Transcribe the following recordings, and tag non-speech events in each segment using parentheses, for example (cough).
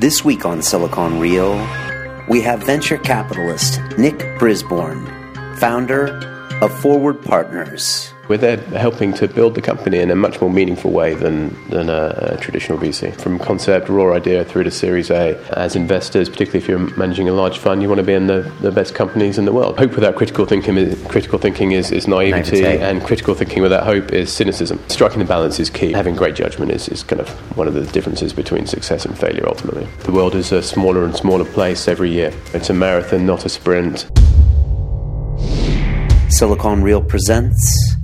This week on Silicon Reel, we have venture capitalist Nic Brisbourne, founder of Forward Partners. We're there helping to build the company in a much more meaningful way than, than a, a, traditional VC. From concept, raw idea, through to Series A. As investors, particularly if you're managing a large fund, you want to be in the, the best companies in the world. Hope without critical thinking, is, critical thinking is, is naivety, naivety, and critical thinking without hope is cynicism. Striking the balance is key. Having great judgment is, is kind of one of the differences between success and failure ultimately. The world is a smaller and smaller place every year. It's a marathon, not a sprint. Silicon Reel presents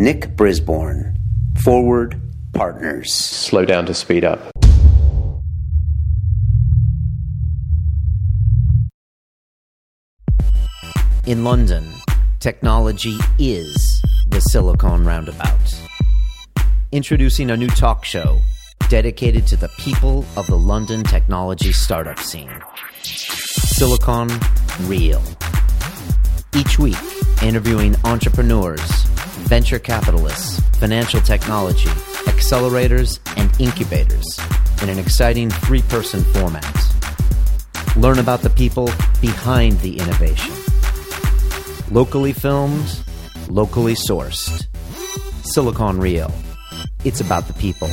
Nic Brisbourne, Forward Partners. Slow down to speed up. In London, technology is the Silicon Roundabout. Introducing a new talk show dedicated to the people of the London technology startup scene Silicon Reel. Each week, interviewing entrepreneurs venture capitalists, financial technology, accelerators, and incubators in an exciting three person format. Learn about the people behind the innovation. Locally filmed, locally sourced. Silicon Reel. It's about the people.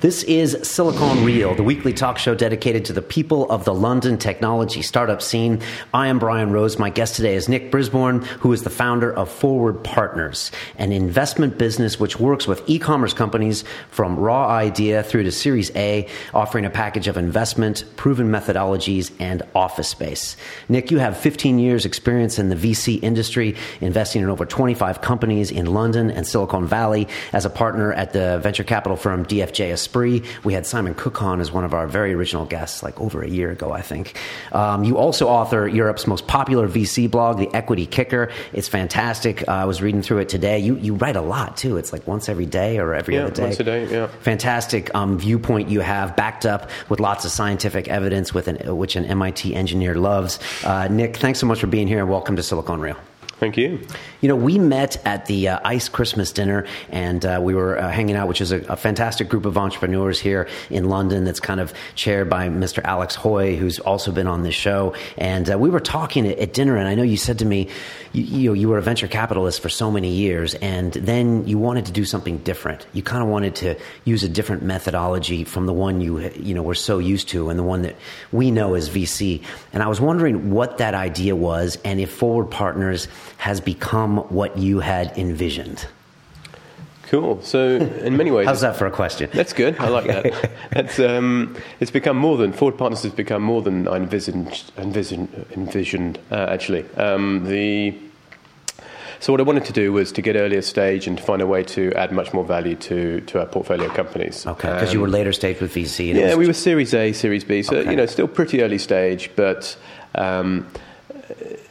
This is Silicon Reel, the weekly talk show dedicated to the people of the London technology startup scene. I am Brian Rose. My guest today is Nic Brisbourne, who is the founder of Forward Partners, an investment business which works with e commerce companies from raw idea through to Series A, offering a package of investment, proven methodologies, and office space. Nic, you have 15 years' experience in the VC industry, investing in over 25 companies in London and Silicon Valley as a partner at the venture capital firm DFJ Esprit. We had Simon Cook on as one of our very original guests, like over a year ago, I think. Um, you also author Europe's most popular VC blog, The Equity Kicker. It's fantastic. Uh, I was reading through it today. You you write a lot too. It's like once every day or every yeah, other day. Once a day, yeah. Fantastic um, viewpoint you have, backed up with lots of scientific evidence, with an, which an MIT engineer loves. Uh, Nic, thanks so much for being here, and welcome to Silicon Reel. Thank you. You know, we met at the uh, ICE Christmas dinner and uh, we were uh, hanging out, which is a, a, fantastic group of entrepreneurs here in London that's kind of chaired by Mr. Alex Hoye, who's also been on this show. And uh, we were talking at, at, dinner, and I know you said to me, you, you, you, were a venture capitalist for so many years, and then you wanted to do something different. You kind of wanted to use a different methodology from the one you, you know, were so used to and the one that we know as VC. And I was wondering what that idea was and if Forward Partners has become what you had envisioned. Cool. So, in many ways, how's that for a question? That's good. I like that. It's (laughs) um, it's become more than Forward Partners has become more than I envisioned. Envisioned, envisioned uh, actually. Um, the so what I wanted to do was to get earlier stage and to find a way to add much more value to, to our portfolio companies. Okay, because um, you were later stage with VC. yeah, we were Series A, Series B, so okay. you know still pretty early stage, but. Um,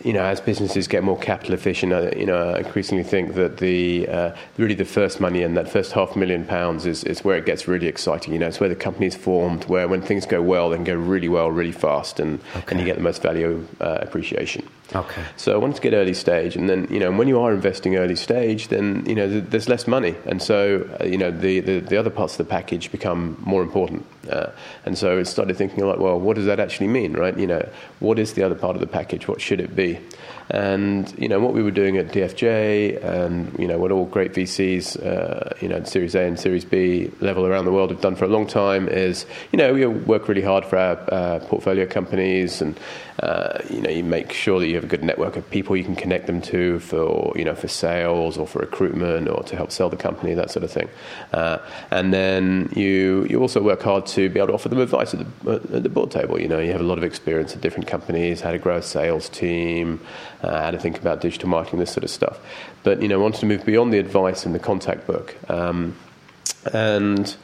you know, as businesses get more capital efficient, uh, you know, I increasingly think that the uh, really the first money in that first half million pounds is, is where it gets really exciting. You know, it's where the company is formed, where when things go well, they can go really well, really fast, and, okay. and you get the most value uh, appreciation. Okay. So I wanted to get early stage, and then you know, when you are investing early stage, then you know, there's less money, and so uh, you know, the, the, the other parts of the package become more important. Uh, and so I started thinking like, well, what does that actually mean, right? You know, what is the other part of the package? What should it be? And you know what we were doing at DFJ, and you know what all great VCs, uh, you know, Series A and Series B level around the world have done for a long time is, you know, we work really hard for our uh, portfolio companies, and uh, you know, you make sure that you have a good network of people you can connect them to for you know for sales or for recruitment or to help sell the company, that sort of thing. Uh, and then you you also work hard to be able to offer them advice at the, at the board table. You know, you have a lot of experience at different companies, how to grow a sales team uh, how to think about digital marketing, this sort of stuff. But you know, wanted to move beyond the advice in the contact book, um, and.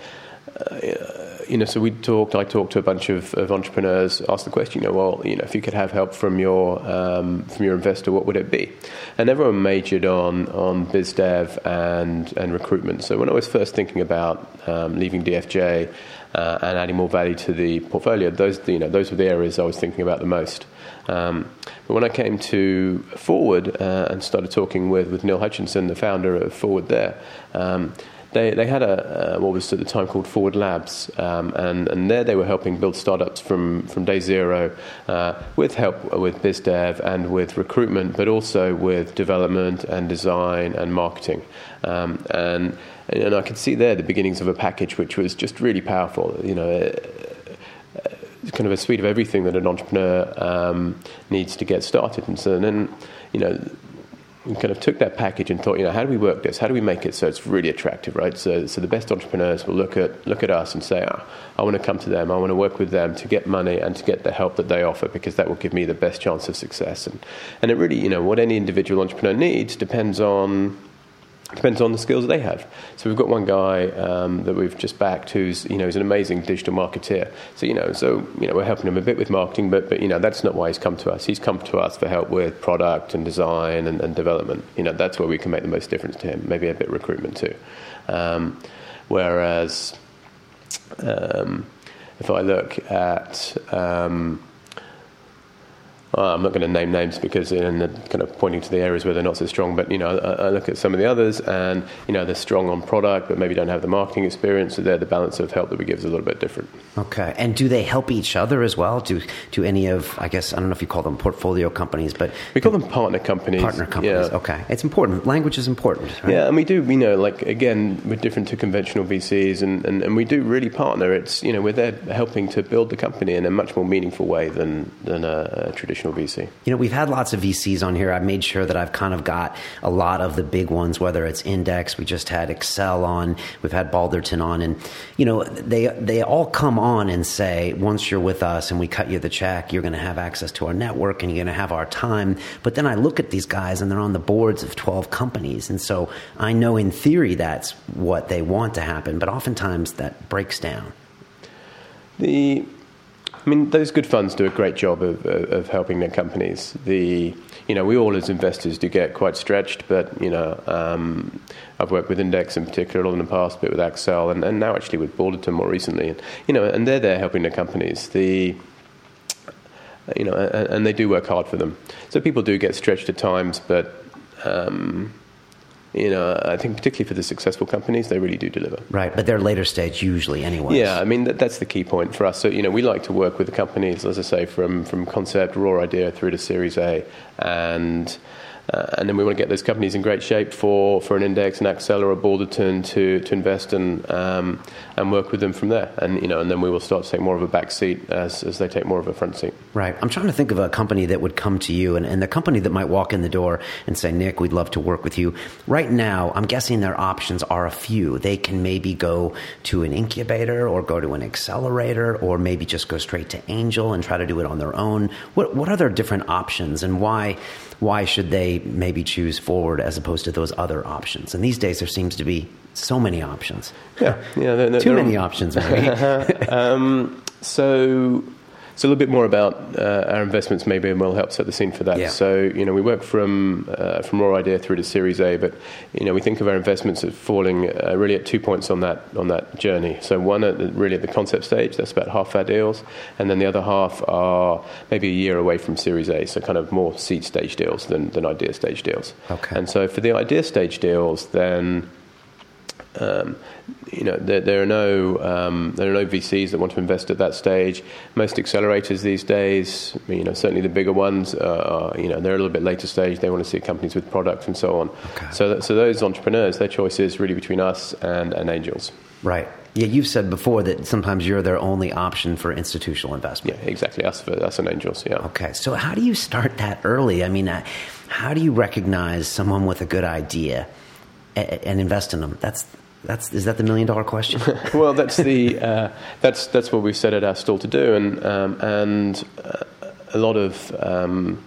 Uh, you know, so we talked. I talked to a bunch of, of, entrepreneurs. Asked the question, you know, well, you know, if you could have help from your um, from your investor, what would it be? And everyone majored on on biz dev and and recruitment. So when I was first thinking about um, leaving DFJ uh, and adding more value to the portfolio, those you know those were the areas I was thinking about the most. Um, but when I came to Forward uh, and started talking with, with Neil Hutchinson, the founder of Forward there, um, they, they had a uh, what was at the time called Forward Labs, um, and and there they were helping build startups from from day zero, uh, with help with biz dev and with recruitment, but also with development and design and marketing, um, and and I could see there the beginnings of a package which was just really powerful. You know. Uh, kind of a suite of everything that an entrepreneur um, needs to get started, and so then you know we kind of took that package and thought, you know, how do we work this? How do we make it so it's really attractive, right? So, so the best entrepreneurs will look at look at us and say, oh, I want to come to them, I want to work with them to get money and to get the help that they offer because that will give me the best chance of success. And and it really, you know, what any individual entrepreneur needs depends on depends on the skills they have. So we've got one guy um, that we've just backed who's you know he's an amazing digital marketeer. So you know so you know we're helping him a bit with marketing, but but you know that's not why he's come to us. He's come to us for help with product and design and, and development. You know that's where we can make the most difference to him. Maybe a bit recruitment too. Um, whereas um, if I look at um, uh, I'm not going to name names because in the kind of pointing to the areas where they're not so strong. But you know, I, I, look at some of the others, and you know, they're strong on product, but maybe don't have the marketing experience. So they're the balance of help that we give is a little bit different. Okay, and do they help each other as well? Do do any of I guess I don't know if you call them portfolio companies, but we call them partner companies. Partner companies. Yeah. Okay, it's important. Language is important. Right? Yeah, and we do. You know, like again, we're different to conventional VCs, and, and, and we do really partner. It's you know, we're there helping to build the company in a much more meaningful way than than a, a traditional VC. You know, we've had lots of VCs on here. I've made sure that I've kind of got a lot of the big ones, whether it's Index, we just had Accel on, we've had Balderton on, and you know, they they all come on and say, once you're with us and we cut you the check, you're going to have access to our network and you're going to have our time. But then I look at these guys and they're on the boards of 12 companies, and so I know in theory that's what they want to happen, but oftentimes that breaks down. The I mean, those good funds do a great job of, of helping their companies. The, you know, we all as investors do get quite stretched, but, you know, um, I've worked with Index in particular in the past, but with Accel and, and now actually with Balderton more recently. And, you know, and they're there helping their companies. The, you know, and, and they do work hard for them. So people do get stretched at times, but, um, you know, I think particularly for the successful companies, they really do deliver. Right, but they're later stage usually anyway. Yeah, I mean that, that's the key point for us. So you know, we like to work with the companies, as I say, from from concept, raw idea through to Series A, and uh, and then we want to get those companies in great shape for, for an index, an Accel or a Balderton to, to invest and um, and work with them from there. And you know, and then we will start to take more of a back seat as, as they take more of a front seat. Right. I'm trying to think of a company that would come to you and, and the company that might walk in the door and say, Nic, we'd love to work with you. Right now, I'm guessing their options are a few. They can maybe go to an incubator or go to an accelerator or maybe just go straight to angel and try to do it on their own. What what are their different options and why why should they maybe choose forward as opposed to those other options? And these days there seems to be so many options. Yeah, yeah, they're, they're, too many options. Maybe. (laughs) um, so so a little bit more about uh, our investments maybe and will help set the scene for that. Yeah. So you know we work from uh, from raw idea through to Series A, but you know we think of our investments as falling uh, really at two points on that on that journey. So one at the, really at the concept stage, that's about half our deals, and then the other half are maybe a year away from Series A, so kind of more seed stage deals than, than idea stage deals. Okay. And so for the idea stage deals, then um, you know, there, there are no um, there are no VCs that want to invest at that stage. Most accelerators these days, you know, certainly the bigger ones, uh, are, you know, they're a little bit later stage. They want to see companies with products and so on. Okay. So, that, so those entrepreneurs, their choice is really between us and, and angels. Right. Yeah, you've said before that sometimes you're their only option for institutional investment. Yeah, exactly. Us for us and angels. Yeah. Okay. So how do you start that early? I mean, uh, how do you recognize someone with a good idea and invest in them? That's that's is that the million dollar question? (laughs) well, that's the uh, that's that's what we've set at our stall to do, and um, and uh, a lot of um,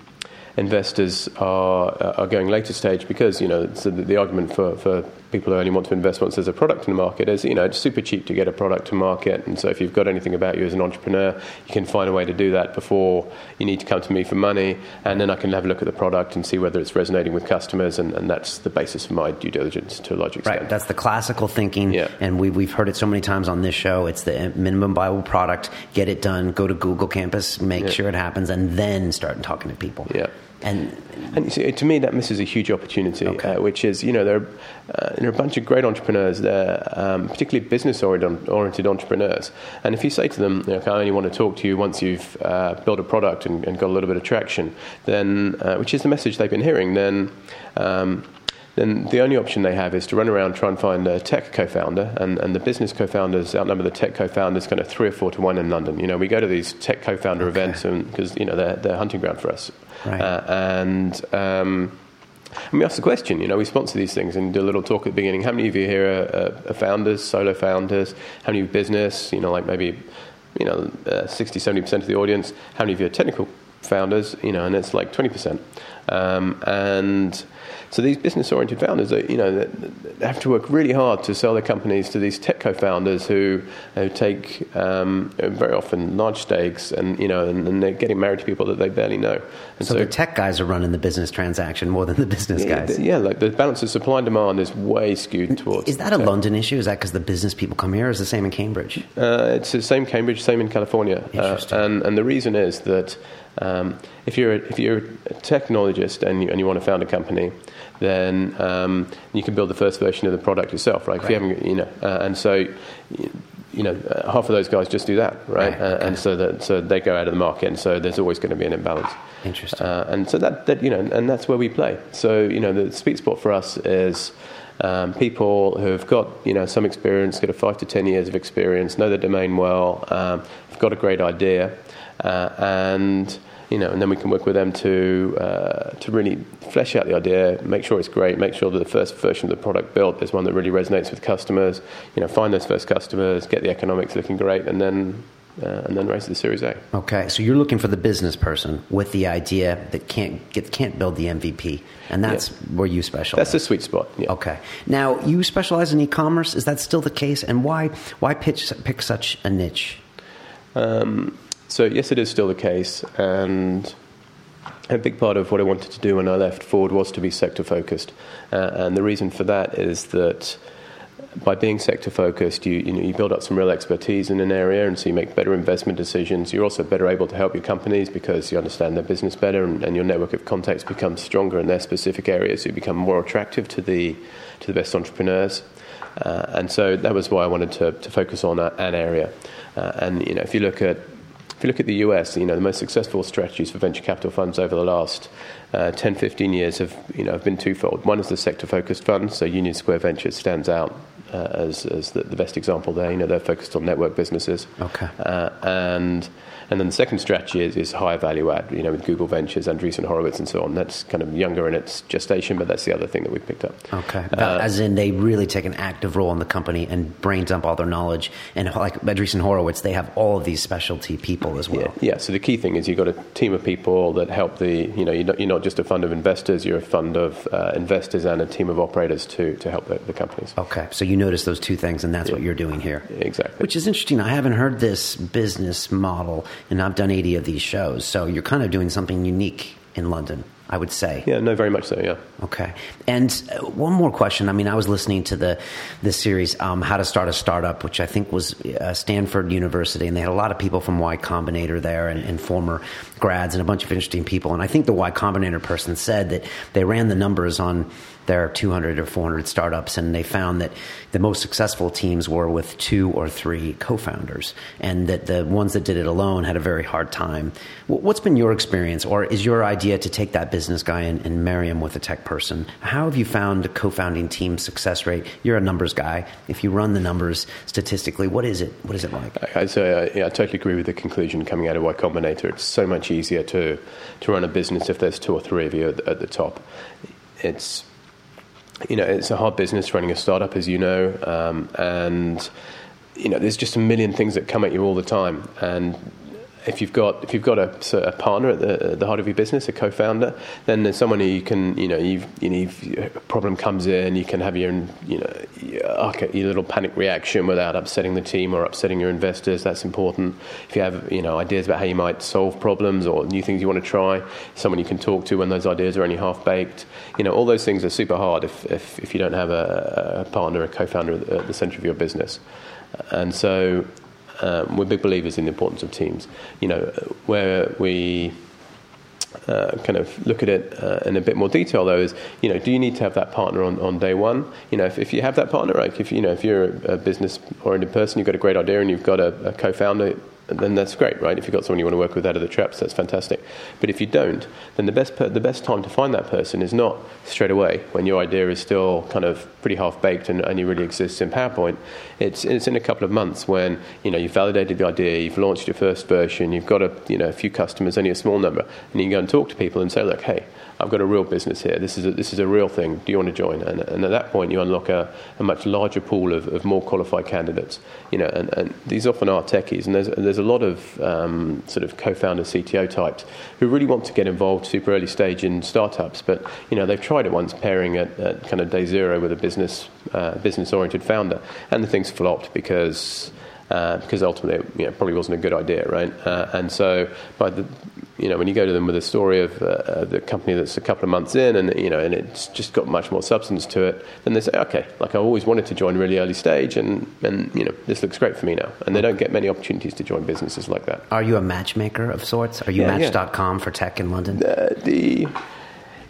investors are are going later stage because you know the, the argument for, for people who only want to invest once there's a product in the market is, you know, it's super cheap to get a product to market. And so if you've got anything about you as an entrepreneur, you can find a way to do that before you need to come to me for money. And then I can have a look at the product and see whether it's resonating with customers. And, and that's the basis of my due diligence to a large extent. Right. That's the classical thinking. Yeah. And we, we've heard it so many times on this show. It's the minimum viable product, get it done, go to Google campus, make yeah. sure it happens, and then start talking to people. Yeah. And, and see, to me, that misses a huge opportunity, Okay. uh, which is, you know, there are, uh, there are a bunch of great entrepreneurs there, um, particularly business oriented oriented entrepreneurs. And if you say to them, you know, I only want to talk to you once you've uh, built a product and, and got a little bit of traction, then, uh, which is the message they've been hearing, then. Um, then the only option they have is to run around try and find a tech co-founder, and, and the business co-founders outnumber the tech co-founders kind of three or four to one in London. You know, we go to these tech co-founder events because you know they're they're hunting ground for us, Right. uh, and. Um, and we ask the question, you know, we sponsor these things and do a little talk at the beginning. How many of you here are, are, are founders, solo founders? How many of you business? You know, like maybe, you know, uh, 60, 70% of the audience. How many of you are technical founders? You know, and it's like 20%. Um, and so these business-oriented founders, are, you know, they, have to work really hard to sell their companies to these tech co-founders who, who take um, very often large stakes, and you know, and, and they're getting married to people that they barely know. And so, the tech guys are running the business transaction more than the business yeah, guys. the- yeah, like the balance of supply and demand is way skewed towards. Is that a tech. London issue? Is that because the business people come here? Or is it the same in Cambridge? Uh, it's the same Cambridge, same in California, uh, Interesting. and and the reason is that um, if you're a, if you're a technologist and you, and you want to found a company, then um, you can build the first version of the product yourself, right? If you haven't, you know, uh, and so. You, know, uh, half of those guys just do that, right? Right, Uh, okay. and so that so they go out of the market, and so there's always going to be an imbalance. Interesting. Uh, and so that, that you know, and that's where we play. So you know, the sweet spot for us is um, people who've got you know some experience, got a five to ten years of experience, know the domain well, um, have got a great idea, uh, and you know, and then we can work with them to uh, to really flesh out the idea, make sure it's great, make sure that the first version of the product built is one that really resonates with customers. You know, find those first customers, get the economics looking great, and then uh, and then raise the Series A. Okay, so you're looking for the business person with the idea that can't get can't build the MVP, and that's where you specialize. That's the sweet spot. Yeah. Okay. Now you specialize in e-commerce. Is that still the case? And why why pitch pick such a niche? Um, so yes, it is still the case, and a big part of what I wanted to do when I left Ford was to be sector focused, uh, and the reason for that is that by being sector focused, you, you know you build up some real expertise in an area, and so you make better investment decisions. You're also better able to help your companies because you understand their business better, and, and your network of contacts becomes stronger in their specific areas. So you become more attractive to the to the best entrepreneurs. Uh, and so that was why I wanted to, to focus on a, an area. Uh, and you know, if you look at if you look at the US, you know, the most successful strategies for venture capital funds over the last uh, 10, 15 years have, you know, have been twofold. One is the sector-focused fund, so Union Square Ventures stands out uh, as, as the, the best example there. You know, they're focused on network businesses. Okay. Uh, and and then the second strategy is, is higher value add, you know, with Google Ventures, Andreessen Horowitz, and so on. That's kind of younger in its gestation, but that's the other thing that we've picked up. Okay. Uh, As in, they really take an active role in the company and brain dump all their knowledge. And like Andreessen Horowitz, they have all of these specialty people as well. Yeah, yeah. So the key thing is you've got a team of people that help the, you know, you're not, you're not just a fund of investors, you're a fund of uh, investors and a team of operators to, to help the, the companies. Okay, so you notice those two things, and that's what you're doing here. Exactly. Which is interesting. I haven't heard this business model, and I've done 80 of these shows. So you're kind of doing something unique in London, I would say. Yeah, no, very much so, yeah. Okay. And uh, one more question. I mean, I was listening to the this series, um, "How to Start a Startup," which I think was uh, Stanford University, and they had a lot of people from Y Combinator there, and, and former grads, and a bunch of interesting people. And I think the Y Combinator person said that they ran the numbers on their 200 or 400 startups, and they found that the most successful teams were with two or three co-founders, and that the ones that did it alone had a very hard time. What's been your experience, or is your idea to take that business guy and, and marry him with a tech person? How have you found co-founding team success rate? You're a numbers guy. If you run the numbers statistically, what is it? What is it like? I, say, uh, yeah, I totally agree with the conclusion coming out of Y Combinator. It's so much easier to, to run a business if there's two or three of you at, at the top. It's you know, it's a hard business running a startup, as you know, um, and you know, there's just a million things that come at you all the time. And if you've got if you've got a, partner at the, at the heart of your business, a co-founder, then there's someone who you can, you know, you've, you know, if a problem comes in, you can have your, you know, your, little panic reaction without upsetting the team or upsetting your investors. That's important. If you have, you know, ideas about how you might solve problems or new things you want to try, someone you can talk to when those ideas are only half baked. You know, all those things are super hard if if, if you don't have a, a partner, a co-founder at the, center of your business. And so um, we're big believers in the importance of teams. You know, where we uh, kind of look at it uh, in a bit more detail, though, is you know, do you need to have that partner on, on day one? You know, if, if you have that partner, like if you know, if you're a, a business-oriented person, you've got a great idea, and you've got a, a co-founder then that's great, right? If you've got someone you want to work with out of the traps, that's fantastic. But if you don't, then the best, per- the best time to find that person is not straight away when your idea is still kind of pretty half baked and only really exists in PowerPoint. It's, it's in a couple of months when you know you've validated the idea, you've launched your first version, you've got a you know a few customers, only a small number, and you can go and talk to people and say, look, hey, I've got a real business here. This is a, this is a real thing. Do you want to join? And, and at that point, you unlock a, a much larger pool of, of, more qualified candidates. You know, and, and, these often are techies, and there's there's a lot of um, sort of co-founder CTO types who really want to get involved super early stage in startups, but you know they've tried it once, pairing at, at kind of day zero with a business uh, business oriented founder, and the thing's flopped because. Uh, because ultimately, you know, probably wasn't a good idea, right? Uh, and so, by the you know, when you go to them with a story of uh, the company that's a couple of months in, and you know, and it's just got much more substance to it, then they say, okay, like I always wanted to join really early stage, and and you know, this looks great for me now. And they don't get many opportunities to join businesses like that. Are you a matchmaker of sorts? Are you yeah, Match.com yeah. for tech in London? Uh, the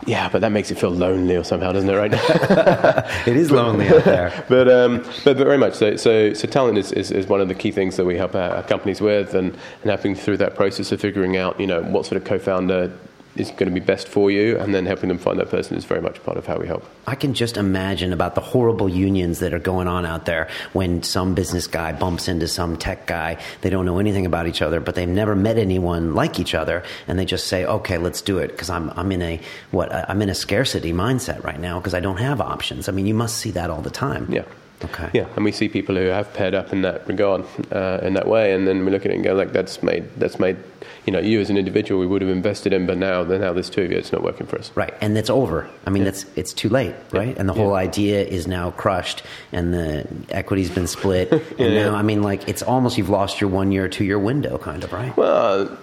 yeah, but that makes it feel lonely or somehow, doesn't it? Right? (laughs) it is lonely out there. (laughs) but, um, but, but very much so. So, so talent is, is, is, one of the key things that we help our, companies with, and, and helping through that process of figuring out, you know, what sort of co-founder is going to be best for you, and then helping them find that person is very much part of how we help. I can just imagine about the horrible unions that are going on out there when some business guy bumps into some tech guy. They don't know anything about each other, but they've never met anyone like each other, and they just say, "Okay, let's do it," because I'm I'm in a what I'm in a scarcity mindset right now because I don't have options. I mean, you must see that all the time. Yeah. Okay. Yeah, and we see people who have paired up in that regard, uh, in that way, and then we look at it and go like, "That's made that's made you know, you as an individual we would have invested in, but now, now there's two of you, it's not working for us. Right, and it's over. I mean, yeah. it's it's too late, right? Yeah. And the whole yeah. idea is now crushed, and the equity's been split, (laughs) and now, I mean, like it's almost you've lost your one year, two year window, kind of, right? Well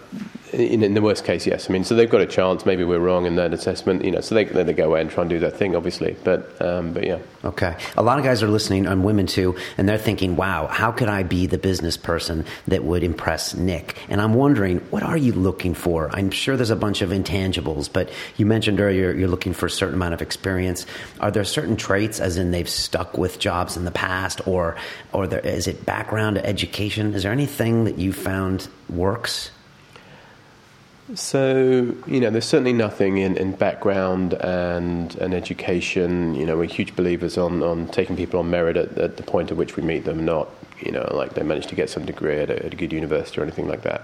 in, in, the worst case, yes. I mean, so they've got a chance. Maybe we're wrong in that assessment, you know. So they they go away and try and do their thing, obviously. But um, but yeah. Okay. A lot of guys are listening, and women too, and they're thinking, "Wow, how could I be the business person that would impress Nic?" And I'm wondering, what are you looking for? I'm sure there's a bunch of intangibles, but you mentioned earlier you're looking for a certain amount of experience. Are there certain traits, as in they've stuck with jobs in the past, or or there, is it background, education? Is there anything that you found works? So, you know, there's certainly nothing in, in background and, and education. You know, we're huge believers on, on taking people on merit at, at the point at which we meet them, not, you know, like they managed to get some degree at a, at a good university or anything like that.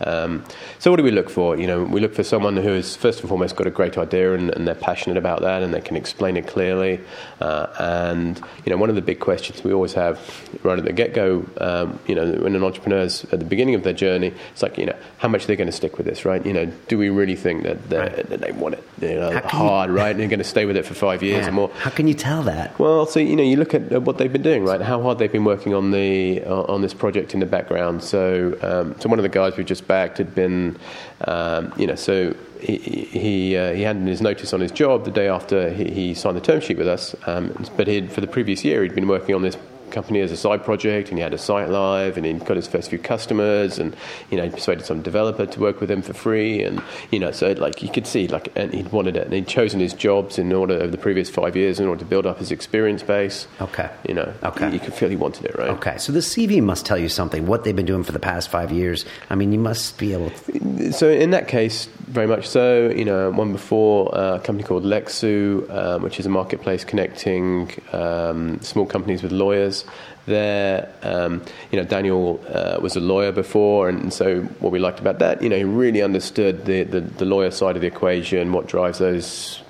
Um, so what do we look for? You know, we look for someone who has first and foremost got a great idea and, and they're passionate about that and they can explain it clearly. Uh, and you know, one of the big questions we always have right at the get-go, um, you know, when an entrepreneur's at the beginning of their journey, it's like, you know, how much they're they going to stick with this, right? You know, do we really think that, right. that they want it you know, hard, you, right? And they're going to stay with it for five years yeah. or more. How can you tell that? Well, so you know, you look at what they've been doing, right? How hard they've been working on the uh, on this project in the background. So, um, so one of the guys we just backed had been, um, you know, so he he, uh, he handed his notice on his job the day after he, he signed the term sheet with us. Um, but for the previous year, he'd been working on this company as a side project, and he had a site live, and he got his first few customers, and you know, he persuaded some developer to work with him for free, and you know, so like you could see, like, and he'd wanted it, and he'd chosen his jobs in order over the previous five years in order to build up his experience base. Okay, you know, okay, you, could feel he wanted it, right? Okay, so the CV must tell you something. What they've been doing for the past five years. I mean, you must be able. To... So in that case, very much so. You know, one before uh, a company called Lexoo, um, which is a marketplace connecting um, small companies with lawyers there. Um, you know, Daniel uh, was a lawyer before, and so what we liked about that, you know, he really understood the, the, the lawyer side of the equation, what drives those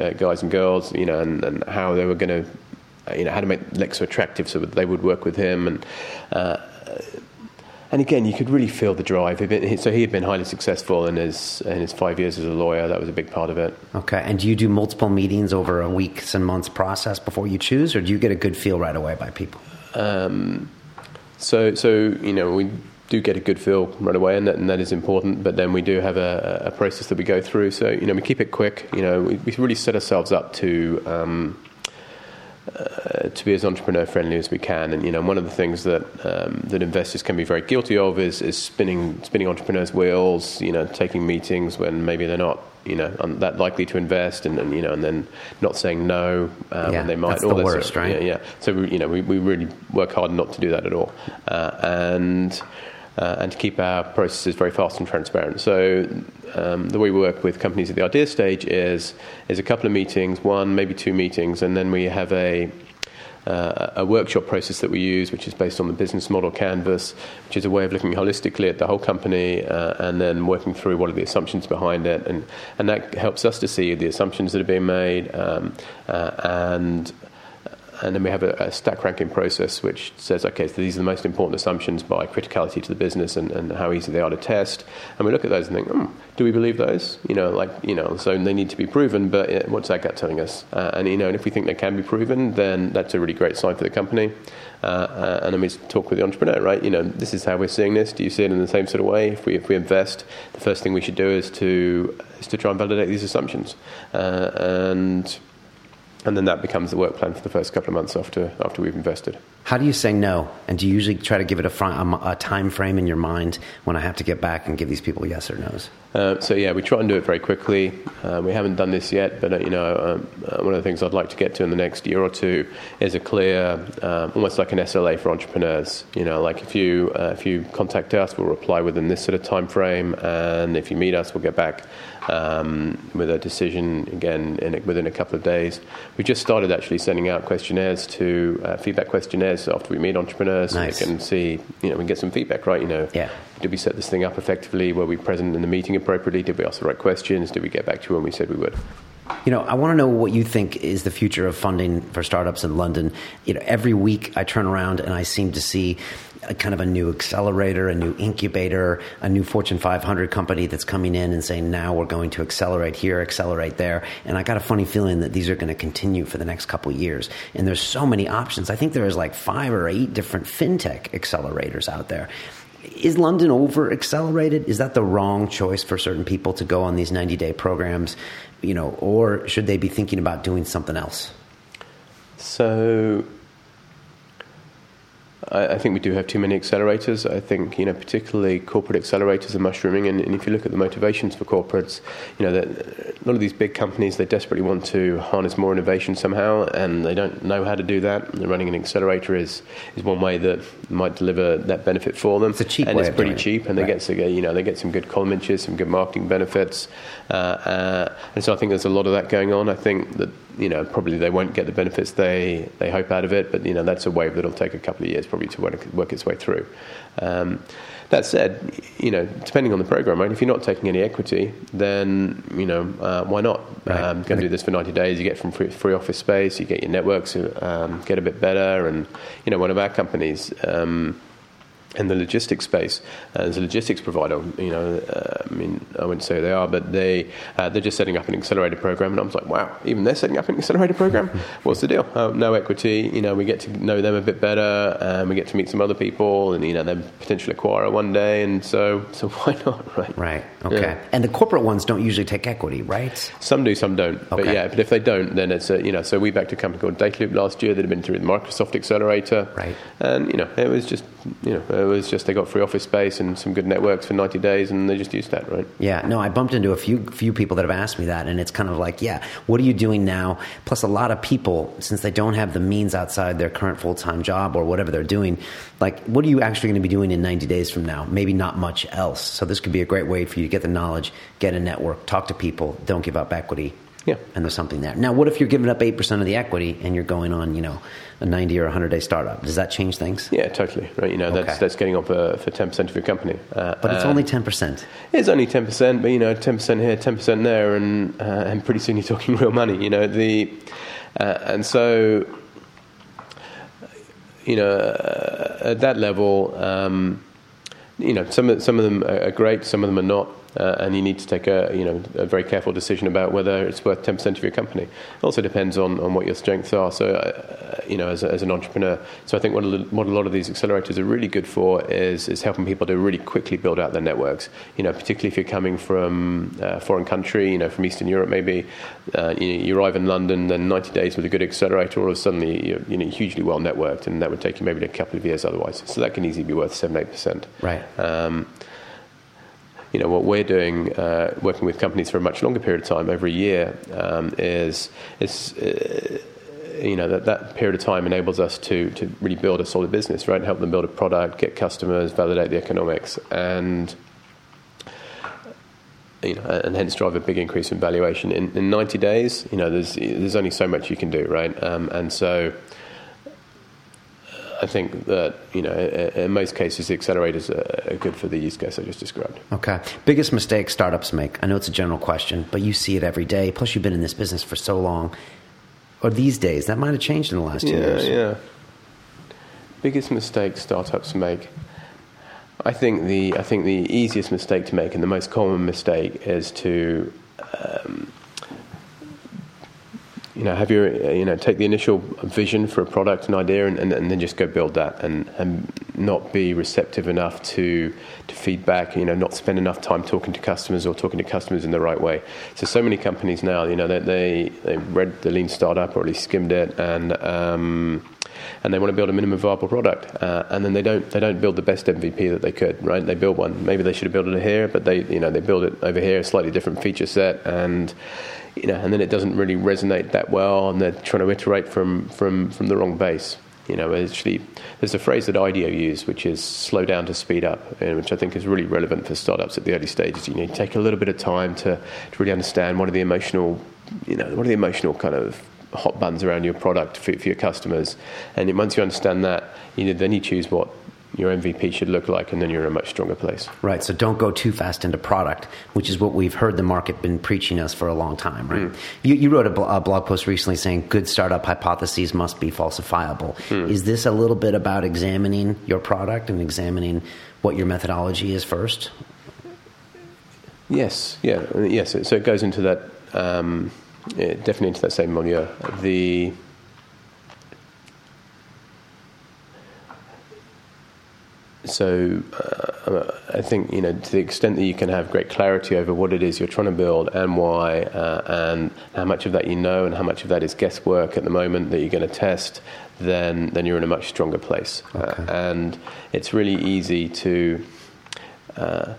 uh, guys and girls, you know, and, and how they were going to, you know, how to make Lexoo attractive so that they would work with him, and uh, and again, you could really feel the drive. So he had been highly successful in his in his five years as a lawyer. That was a big part of it. Okay. And do you do multiple meetings over a weeks and months process before you choose, or do you get a good feel right away by people? Um, so so you know we do get a good feel right away, and that, and that is important. But then we do have a, a, process that we go through. So you know we keep it quick. You know we, we really set ourselves up to. Um, uh, to be as entrepreneur friendly as we can. And you know, one of the things that um, that investors can be very guilty of is, is spinning spinning entrepreneurs' wheels. You know, taking meetings when maybe they're not you know that likely to invest, and, and you know, and then not saying no uh, yeah, when they might. That's the worst, sort of, right? Yeah, yeah. So we, you know, we, we really work hard not to do that at all, uh, and. Uh, and to keep our processes very fast and transparent. So um, the way we work with companies at the idea stage is is a couple of meetings, one maybe two meetings, and then we have a uh, a workshop process that we use, which is based on the business model canvas, which is a way of looking holistically at the whole company uh, and then working through what are the assumptions behind it. And, and that helps us to see the assumptions that are being made um, uh, and and then we have a, a, stack ranking process which says, okay, so these are the most important assumptions by criticality to the business and, and how easy they are to test. And we look at those and think, hmm, do we believe those? You know, like, you know, so they need to be proven, but uh, what's that gut telling us? Uh, and, you know, and if we think they can be proven, then that's a really great sign for the company. Uh, uh, and then we talk with the entrepreneur, right? You know, this is how we're seeing this. Do you see it in the same sort of way? If we, if we invest, the first thing we should do is to, is to try and validate these assumptions. Uh, and and then that becomes the work plan for the first couple of months after after we've invested. How do you say no? And do you usually try to give it a, fr- a time frame in your mind when I have to get back and give these people yes or nos? Uh, so yeah, we try and do it very quickly. Uh, we haven't done this yet, but uh, you know, um, uh, one of the things I'd like to get to in the next year or two is a clear, um, almost like an SLA for entrepreneurs. You know, like if you uh, if you contact us, we'll reply within this sort of time frame, and if you meet us, we'll get back um, with a decision again in, within a couple of days. We just started actually sending out questionnaires to uh, feedback questionnaires after we meet entrepreneurs, nice. so they can see, you know, we can get some feedback, right? You know, yeah. did we set this thing up effectively? Were we present in the meeting appropriately? Did we ask the right questions? Did we get back to you when we said we would? You know, I want to know what you think is the future of funding for startups in London. You know, every week I turn around and I seem to see a kind of a new accelerator, a new incubator, a new Fortune 500 company that's coming in and saying, now we're going to accelerate here, accelerate there. And I got a funny feeling that these are going to continue for the next couple years. And there's so many options. I think there's like five or eight different fintech accelerators out there. Is London over accelerated? Is that the wrong choice for certain people to go on these 90 day programs? You know, or should they be thinking about doing something else? So I, I, think we do have too many accelerators. I think, you know, particularly corporate accelerators are mushrooming. And, and if you look at the motivations for corporates, you know, that a lot of these big companies, they desperately want to harness more innovation somehow, and they don't know how to do that. And running an accelerator is, is one way that might deliver that benefit for them. It's a cheap and it's pretty cheap, and right. they get, to, you know, they get some good column inches, some good marketing benefits. Uh, uh, and so I think there's a lot of that going on. I think that you know, probably they won't get the benefits they, they hope out of it, but, you know, that's a wave that'll take a couple of years probably to work, work its way through. Um, that said, you know, depending on the program, right? If you're not taking any equity, then you know uh, why not? Right. Um, go and do this for 90 days. You get from free, free office space. You get your networks um, get a bit better, and you know, one of our companies. Um, in the logistics space. Uh, as a logistics provider, you know, uh, I mean, I wouldn't say they are, but they uh, they're just setting up an accelerator program, and I was like, wow, even they're setting up an accelerator program. (laughs) What's the deal? Uh, no equity, you know, we get to know them a bit better, and we get to meet some other people, and you know, they're potential acquirer one day, and so (laughs) so why not, right? Right. Okay. Yeah. And the corporate ones don't usually take equity, right? Some do, some don't. Okay. But yeah, but if they don't, then it's a, you know, so we backed a company called Dataloop last year that had been through the Microsoft Accelerator, right? And you know, it was just you know it was just they got free office space and some good networks for 90 days, and they just used that, right? Yeah, no, I bumped into a few few people that have asked me that, and it's kind of like, yeah, what are you doing now? Plus, a lot of people, since they don't have the means outside their current full time job or whatever they're doing, like, what are you actually going to be doing in 90 days from now? Maybe not much else. So this could be a great way for you to get the knowledge, get a network, talk to people, don't give up equity. Yeah. And there's something there. Now, what if you're giving up 8% of the equity and you're going on, you know, a 90 or 100 day startup? Does that change things? Yeah, totally. Right. You know, that's, Okay. that's getting up uh, for 10% of your company. Uh, But it's uh, only 10%. It's only ten percent, but you know, ten percent here, ten percent there, and uh, and pretty soon you're talking (laughs) real money. You know the, uh, and so, you know, uh, at that level, um, you know, some of some of them are great, some of them are not. Uh, and you need to take a you know a very careful decision about whether it's worth 10% of your company. It also depends on, on what your strengths are. So uh, you know as, a, as an entrepreneur, so I think what a, what a lot of these accelerators are really good for is is helping people to really quickly build out their networks. You know particularly if you're coming from a foreign country, you know from Eastern Europe maybe, uh, you, you, arrive in London, then 90 days with a good accelerator, all of a sudden you're you know hugely well networked, and that would take you maybe a couple of years otherwise. So that can easily be worth seven eight percent. Right. Um, you know what we're doing, uh, working with companies for a much longer period of time, over a year, um, is is. Uh, you know that, that period of time enables us to, to really build a solid business, right? Help them build a product, get customers, validate the economics, and you know, and hence drive a big increase in valuation. In, in 90 days, you know, there's there's only so much you can do, right? Um, and so I think that you know, in most cases, the accelerators are good for the use case I just described. Okay. Biggest mistake startups make? I know it's a general question, but you see it every day. Plus, you've been in this business for so long. Or these days, that might have changed in the last two yeah, years. Yeah. Biggest mistake startups make. I think the I think the easiest mistake to make and the most common mistake is to um, you know, have your, you know, take the initial vision for a product, an idea, and, and, and, then just go build that, and, and not be receptive enough to to feedback. You know, not spend enough time talking to customers or talking to customers in the right way. So, so many companies now, you know, they they, they read the lean startup or at least skimmed it, and um, and they want to build a minimum viable product, uh, and then they don't they don't build the best MVP that they could, right? They build one. Maybe they should have built it here, but they you know they build it over here, a slightly different feature set, and you know, and then it doesn't really resonate that well, and they're trying to iterate from from from the wrong base. You know, actually, there's a phrase that IDEO use, which is slow down to speed up, and which I think is really relevant for startups at the early stages. You know, you take a little bit of time to, to really understand what are the emotional, you know, what are the emotional kind of hot buns around your product for, for your customers, and once you understand that, you know, then you choose what your MVP should look like, and then you're in a much stronger place. Right. So don't go too fast into product, which is what we've heard the market been preaching us for a long time. Right. Mm. You, you, wrote a, bl- a, blog post recently saying good startup hypotheses must be falsifiable. Mm. Is this a little bit about examining your product and examining what your methodology is first? Yes. Yeah. Yes. So it goes into that. Um, definitely into that same milieu. The so uh, I think you know to the extent that you can have great clarity over what it is you're trying to build and why, uh, and how much of that you know and how much of that is guesswork at the moment that you're going to test, then then you're in a much stronger place. Uh, okay. Uh, and it's really easy to. Uh,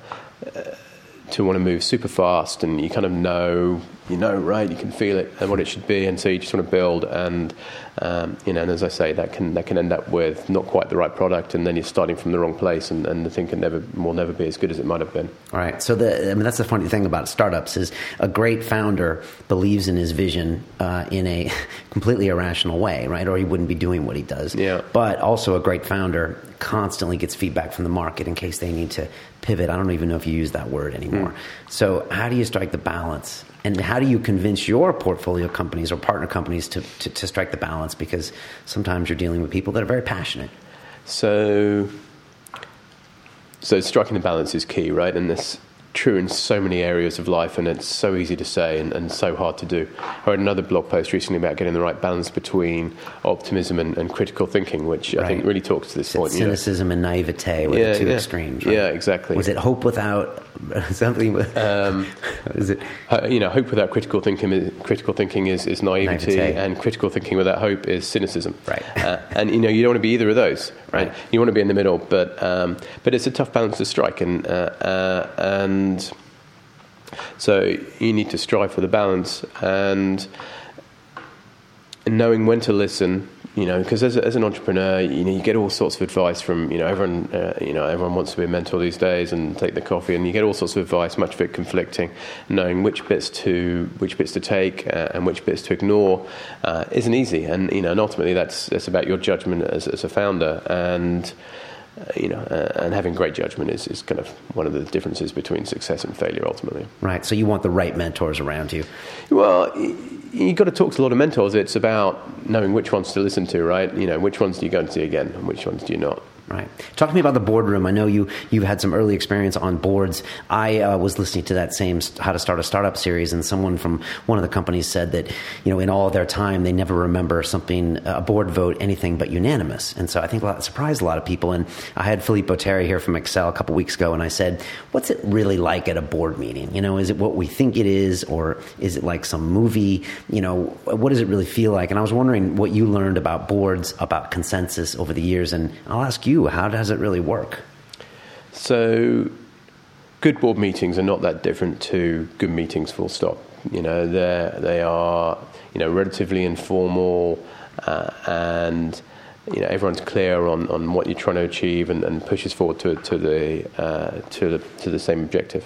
to want to move super fast, and you kind of know, you know, right? You can feel it and what it should be, and so you just want to build. And um, you know, and as I say, that can that can end up with not quite the right product, and then you're starting from the wrong place, and, and the thing can never will never be as good as it might have been. All right. So the I mean, that's the funny thing about startups is a great founder believes in his vision uh, in a (laughs) completely irrational way, right? Or he wouldn't be doing what he does. Yeah. But also, a great founder constantly gets feedback from the market in case they need to pivot. I don't even know if you use that word anymore. Mm. So, how do you strike the balance? And how do you convince your portfolio companies or partner companies to, to, to strike the balance? Because sometimes you're dealing with people that are very passionate. So, so striking the balance is key, right? And this true in so many areas of life, and it's so easy to say and, and, so hard to do. I read another blog post recently about getting the right balance between optimism and, and critical thinking, which right. I think really talks to this point. Cynicism and naivete were yeah, the two yeah. extremes. Right? Yeah, exactly. Was it hope without (laughs) something? Um, (laughs) is it? You know, hope without critical thinking. Is, critical thinking is, is naivety, naivete. and critical thinking without hope is cynicism. Right. Uh, and you know, you don't want to be either of those. Right. You want to be in the middle, but um, but it's a tough balance to strike, and uh, uh and so you need to strive for the balance and knowing when to listen you know, because as, as an entrepreneur, you know, you get all sorts of advice from, you know, everyone, uh, you know, everyone wants to be a mentor these days and take the coffee, and you get all sorts of advice, much of it conflicting. Knowing which bits to which bits to take uh, and which bits to ignore uh, isn't easy, and you know, and ultimately that's that's about your judgment as, as a founder and. Uh, you know, uh, and having great judgment is, is kind of one of the differences between success and failure ultimately. Right. So you want the right mentors around you. Well, you've got to talk to a lot of mentors. It's about knowing which ones to listen to, right? You know, which ones do you go and see again and which ones do you not. Right. Talk to me about the boardroom. I know you you've had some early experience on boards. I uh, was listening to that same How to Start a Startup series, and someone from one of the companies said that you know in all their time they never remember something a board vote anything but unanimous. And so I think that surprised a lot of people. And I had Philippe Botteri here from Accel a couple weeks ago, and I said, "What's it really like at a board meeting? You know, is it what we think it is, or is it like some movie? You know, what does it really feel like?" And I was wondering what you learned about boards, about consensus over the years, and I'll ask you how does it really work? So, good board meetings are not that different to good meetings, full stop. You know, they they are you know relatively informal, uh, and you know everyone's clear on, on what you're trying to achieve and, and pushes forward to to the uh, to the to the same objective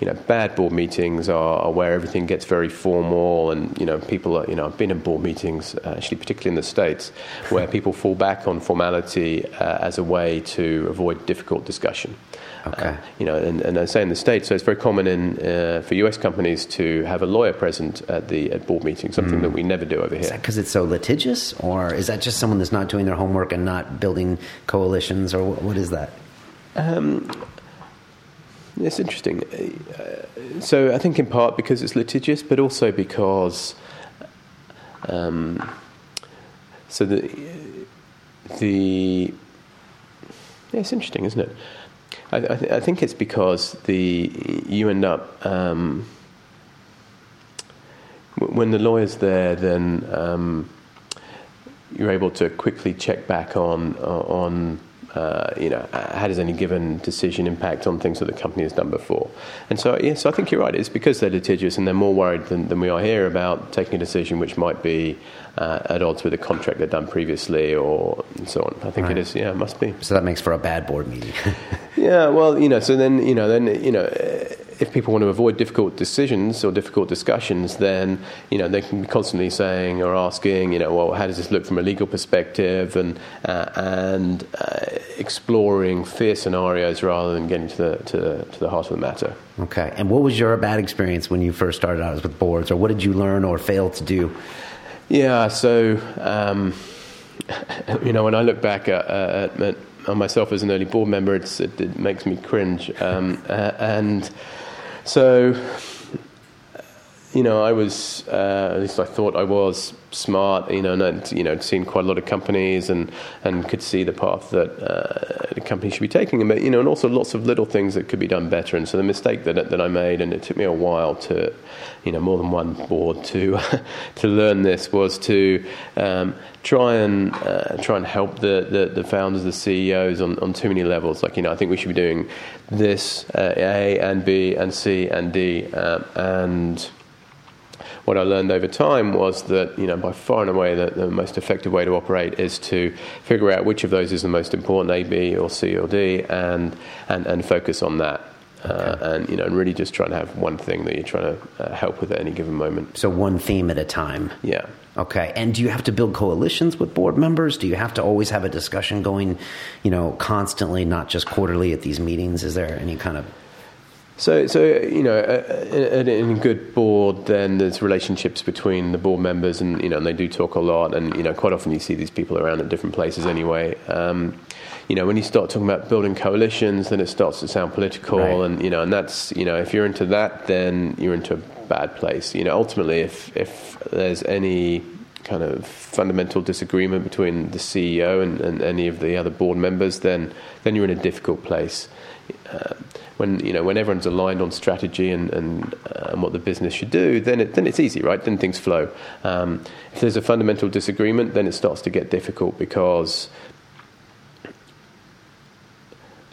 you know, bad board meetings are, are, where everything gets very formal, and you know, people are, you know, I've been in board meetings, uh, actually, particularly in the states, where (laughs) people fall back on formality uh, as a way to avoid difficult discussion. Okay. Uh, you know, and, and I say in the states, so it's very common in uh, for U.S. companies to have a lawyer present at the at board meetings, something mm. that we never do over here. Is that because it's so litigious, or is that just someone that's not doing their homework and not building coalitions, or what, what is that? Um, it's interesting. Uh, so I think in part because it's litigious, but also because um, so the the yeah, it's interesting, isn't it? I, I, th- I think it's because the you end up um, when the lawyer's there, then um, you're able to quickly check back on on uh, you know, how does any given decision impact on things that the company has done before? And so, yes, I think you're right. It's because they're litigious and they're more worried than, than we are here about taking a decision which might be uh, at odds with a contract they've done previously or so on. I think right. it is, yeah, it must be. So that makes for a bad board meeting. (laughs) yeah, well, you know, so then, you know, then, you know, if people want to avoid difficult decisions or difficult discussions, then you know they can be constantly saying or asking, you know, well, how does this look from a legal perspective, and uh, and uh, exploring fear scenarios rather than getting to the to, to, the heart of the matter. Okay. And what was your bad experience when you first started out as with boards, or what did you learn or fail to do? Yeah. So. Um, (laughs) you know, when I look back at, at, at, myself as an early board member, it, it, makes me cringe. Um, uh, and so, you know, I was, uh, at least I thought I was smart, you know, and I'd, you know, seen quite a lot of companies and, and could see the path that uh, the company should be taking. But, you know, and also lots of little things that could be done better. And so the mistake that, that I made, and it took me a while to, you know, more than one board to, (laughs) to learn this, was to um, try and uh, try and help the, the, the, founders, the CEOs on, on too many levels. Like, you know, I think we should be doing this, uh, A and B and C and D. Uh, and what I learned over time was that, you know, by far and away, the, the most effective way to operate is to figure out which of those is the most important, A, B, or C, or D, and, and, and focus on that. Uh, and you know, and really just trying to have one thing that you're trying to uh, help with at any given moment. So one theme at a time. Yeah. Okay. And do you have to build coalitions with board members? Do you have to always have a discussion going, you know, constantly, not just quarterly at these meetings? Is there any kind of so, so you know, in, in a good board, then there's relationships between the board members, and you know, and they do talk a lot, and you know, quite often you see these people around at different places anyway. Um, you know, when you start talking about building coalitions, then it starts to sound political, right. and you know, and that's you know, if you're into that, then you're into a bad place. You know, ultimately, if if there's any kind of fundamental disagreement between the CEO and, and any of the other board members, then then you're in a difficult place. Uh, when you know when everyone's aligned on strategy and and, uh, and what the business should do, then it, then it's easy, right? Then things flow. Um, if there's a fundamental disagreement, then it starts to get difficult because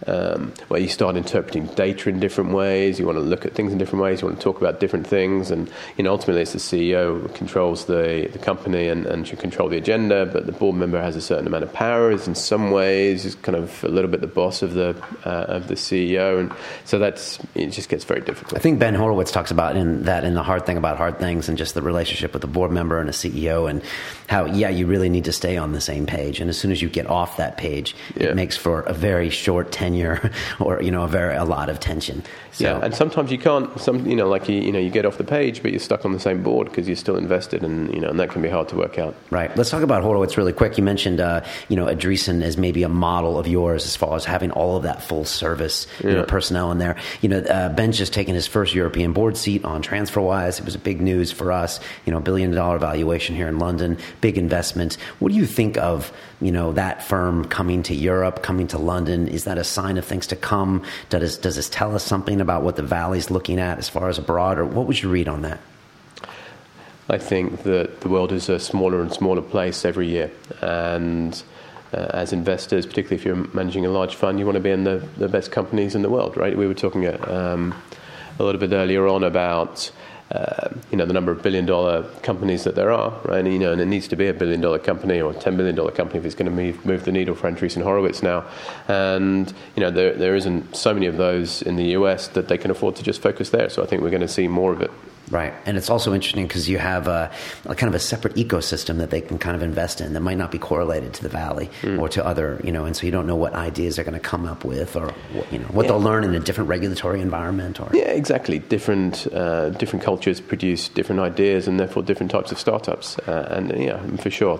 um, where you start interpreting data in different ways. You want to look at things in different ways. You want to talk about different things, and you know ultimately it's the CEO who controls the, the company and, and should control the agenda. But the board member has a certain amount of power. Is in some ways is kind of a little bit the boss of the uh, of the CEO, and so that's it. Just gets very difficult. I think Ben Horowitz talks about in that in the hard thing about hard things, and just the relationship with the board member and a CEO, and how yeah you really need to stay on the same page. And as soon as you get off that page, yeah. it makes for a very short. 10 tenure (laughs) or you know a very a lot of tension. So, yeah, and sometimes you can't. Some you know like you you know you get off the page, but you're stuck on the same board because you're still invested, and you know and that can be hard to work out. Right. Let's talk about Horowitz really quick. You mentioned uh, you know Andreessen as maybe a model of yours as far as having all of that full service you know, personnel in there. You know uh, Ben's just taken his first European board seat on TransferWise. It was a big news for us. You know, billion dollar valuation here in London, big investment. What do you think of you know that firm coming to Europe, coming to London? Is that a sign of things to come? Does does this tell us something about what the Valley's looking at as far as abroad, or what would you read on that? I think that the world is a smaller and smaller place every year, and uh, as investors, particularly if you're managing a large fund, you want to be in the, the best companies in the world, right? We were talking um, a little bit earlier on about uh, you know the number of billion dollar companies that there are, right? And, you know, and it needs to be a billion dollar company or a ten billion dollar company if it's going to move, move the needle for Andreessen Horowitz now. And you know there there isn't so many of those in the US that they can afford to just focus there. So I think we're going to see more of it. Right, and it's also interesting because you have a, a, kind of a separate ecosystem that they can kind of invest in that might not be correlated to the valley mm. or to other, you know, and so you don't know what ideas they're going to come up with or what, you know what yeah. they'll learn in a different regulatory environment. Or yeah, exactly. Different uh, different cultures produce different ideas and therefore different types of startups, uh, and yeah, for sure.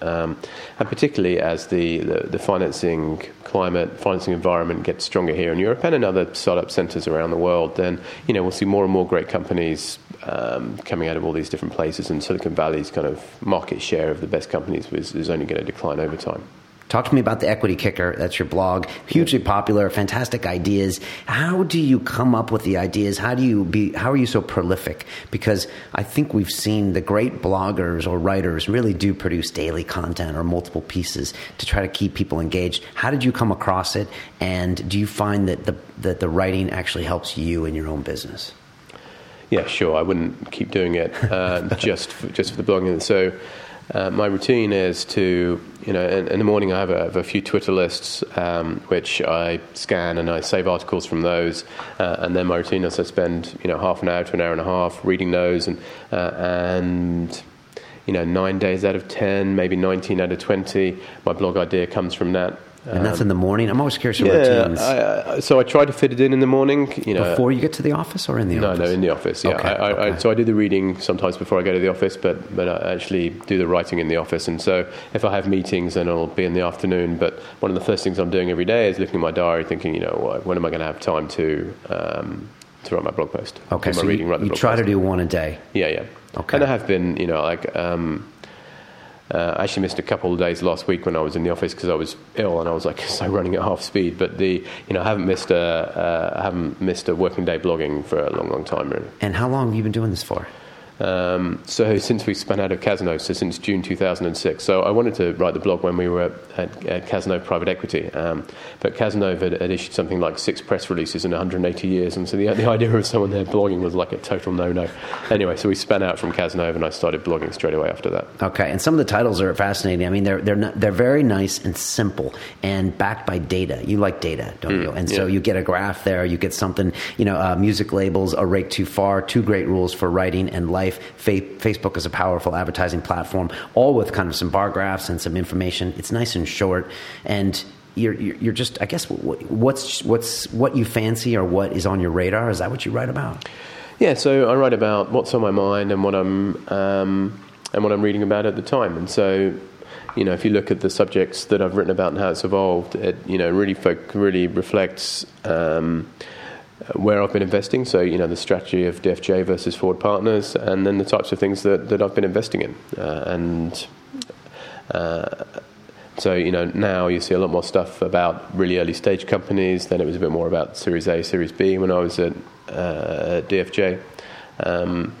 Um, and particularly as the, the, the, financing climate, financing environment gets stronger here in Europe and in other startup centres around the world, then you know we'll see more and more great companies um, coming out of all these different places, and Silicon Valley's kind of market share of the best companies is, is only going to decline over time. Talk to me about the Equity Kicker. That's your blog. Hugely popular, fantastic ideas. How do you come up with the ideas? How do you be? How are you so prolific? Because I think we've seen the great bloggers or writers really do produce daily content or multiple pieces to try to keep people engaged. How did you come across it? And do you find that the that the writing actually helps you in your own business? Yeah, sure. I wouldn't keep doing it uh, (laughs) just for, just for the blogging. So uh, my routine is to, you know, in, in the morning I have a, have a few Twitter lists um, which I scan and I save articles from those, uh, and then my routine is I spend, you know, half an hour to an hour and a half reading those, and uh, and you know, nine days out of ten, maybe nineteen out of twenty, my blog idea comes from that. And that's in the morning. I'm always curious. Yeah, routines. I, so I try to fit it in in the morning. You know, before you get to the office or in the no, office. No, no, in the office. Yeah. Okay, I, okay. so I do the reading sometimes before I go to the office, but but I actually do the writing in the office. And so if I have meetings, then it'll be in the afternoon. But one of the first things I'm doing every day is looking at my diary, thinking, you know, when am I going to have time to um, to write my blog post? Okay, so reading, you, you try post. to do one a day. Yeah, yeah. Okay. And I have been, you know, like. Um, uh, I actually missed a couple of days last week when I was in the office because I was ill and I was like (laughs) so running at half speed. But the you know I haven't missed a uh, I haven't missed a working day blogging for a long long time really. And how long have you been doing this for? Um, so since we spun out of Cazenove, so since June 2006. So I wanted to write the blog when we were at, at Cazenove Private Equity, um, but Cazenove had, had, issued something like six press releases in 180 years, and so the, the idea of someone there blogging was like a total no-no. Anyway, so we spun out from Cazenove, and I started blogging straight away after that. Okay, and some of the titles are fascinating. I mean, they're they're not, they're very nice and simple, and backed by data. You like data, don't mm, you? And so yeah. you get a graph there, you get something. You know, uh, music labels, a rake too far, two great rules for writing and life life. Facebook is a powerful advertising platform, all with kind of some bar graphs and some information. It's nice and short, and you're, you're just, I guess, what's what's what you fancy or what is on your radar? Is that what you write about? Yeah, so I write about what's on my mind and what I'm um, and what I'm reading about at the time, and so you know, if you look at the subjects that I've written about and how it's evolved, it you know really really reflects. Um, where I've been investing. So, you know, the strategy of DFJ versus forward partners, and then the types of things that, that I've been investing in. Uh, and uh, so, you know, now you see a lot more stuff about really early stage companies. Then it was a bit more about Series A, Series B when I was at, uh, DFJ. Um,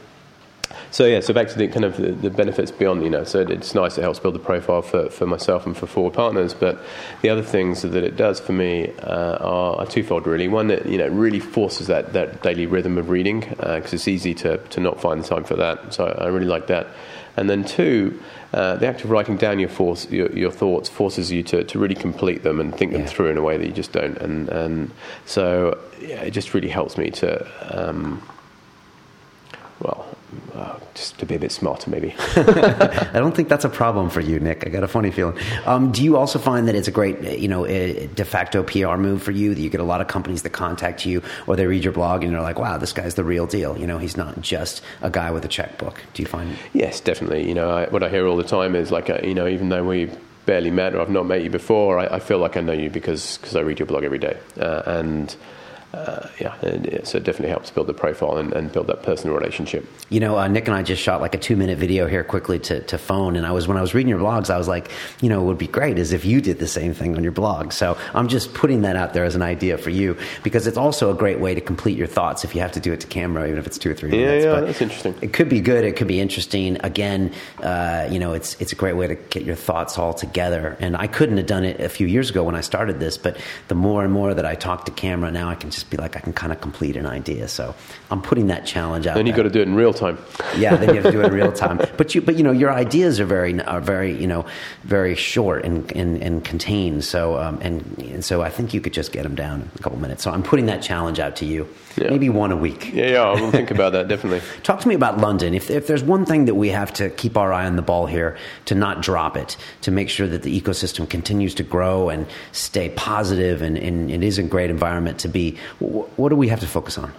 so yeah, so back to the kind of the, the, benefits beyond, you know, so it's nice. It helps build the profile for, for myself and for forward partners. But the other things that it does for me uh, are, are, twofold, really. One that you know really forces that, that daily rhythm of reading because uh, it's easy to to not find the time for that. So I, really like that. And then two, uh, the act of writing down your, force, your, your, thoughts forces you to, to really complete them and think them yeah. through in a way that you just don't. And, and so yeah, it just really helps me to, um, oh, just to be a bit smarter, maybe. (laughs) I don't think that's a problem for you, Nic. I got a funny feeling. Um, do you also find that it's a great, you know, de facto PR move for you? That you get a lot of companies that contact you or they read your blog and they're like, "Wow, this guy's the real deal." You know, he's not just a guy with a checkbook. Do you find? Yes, definitely. You know, I, what I hear all the time is like, a, uh, you know, even though we barely met or I've not met you before, I, I feel like I know you because because I read your blog every day, uh, and uh, yeah, so it definitely helps build the profile and, and build that personal relationship. You know, uh, Nic and I just shot like a two minute video here quickly to, to phone, and I was when I was reading your blogs, I was like, you know, it would be great as if you did the same thing on your blog. So I'm just putting that out there as an idea for you because it's also a great way to complete your thoughts if you have to do it to camera, even if it's two or three minutes. Yeah, yeah, but that's interesting. It could be good. It could be interesting. Again, uh, you know, it's it's a great way to get your thoughts all together. And I couldn't have done it a few years ago when I started this, but the more and more that I talk to camera now, I can just be like, I can kind of complete an idea. So I'm putting that challenge out. Then you got to do it in real time. (laughs) yeah, then you have to do it in real time. But you, but you know, your ideas are very, are very, you know, very short and and, and contained. So um, and and so I think you could just get them down in a couple minutes. So I'm putting that challenge out to you. Yeah. Maybe one a week. Yeah, yeah, I will think about that (laughs) definitely. Talk to me about London. If if there's one thing that we have to keep our eye on the ball here, to not drop it, to make sure that the ecosystem continues to grow and stay positive, and, and it is a great environment to be. What do we have to focus on?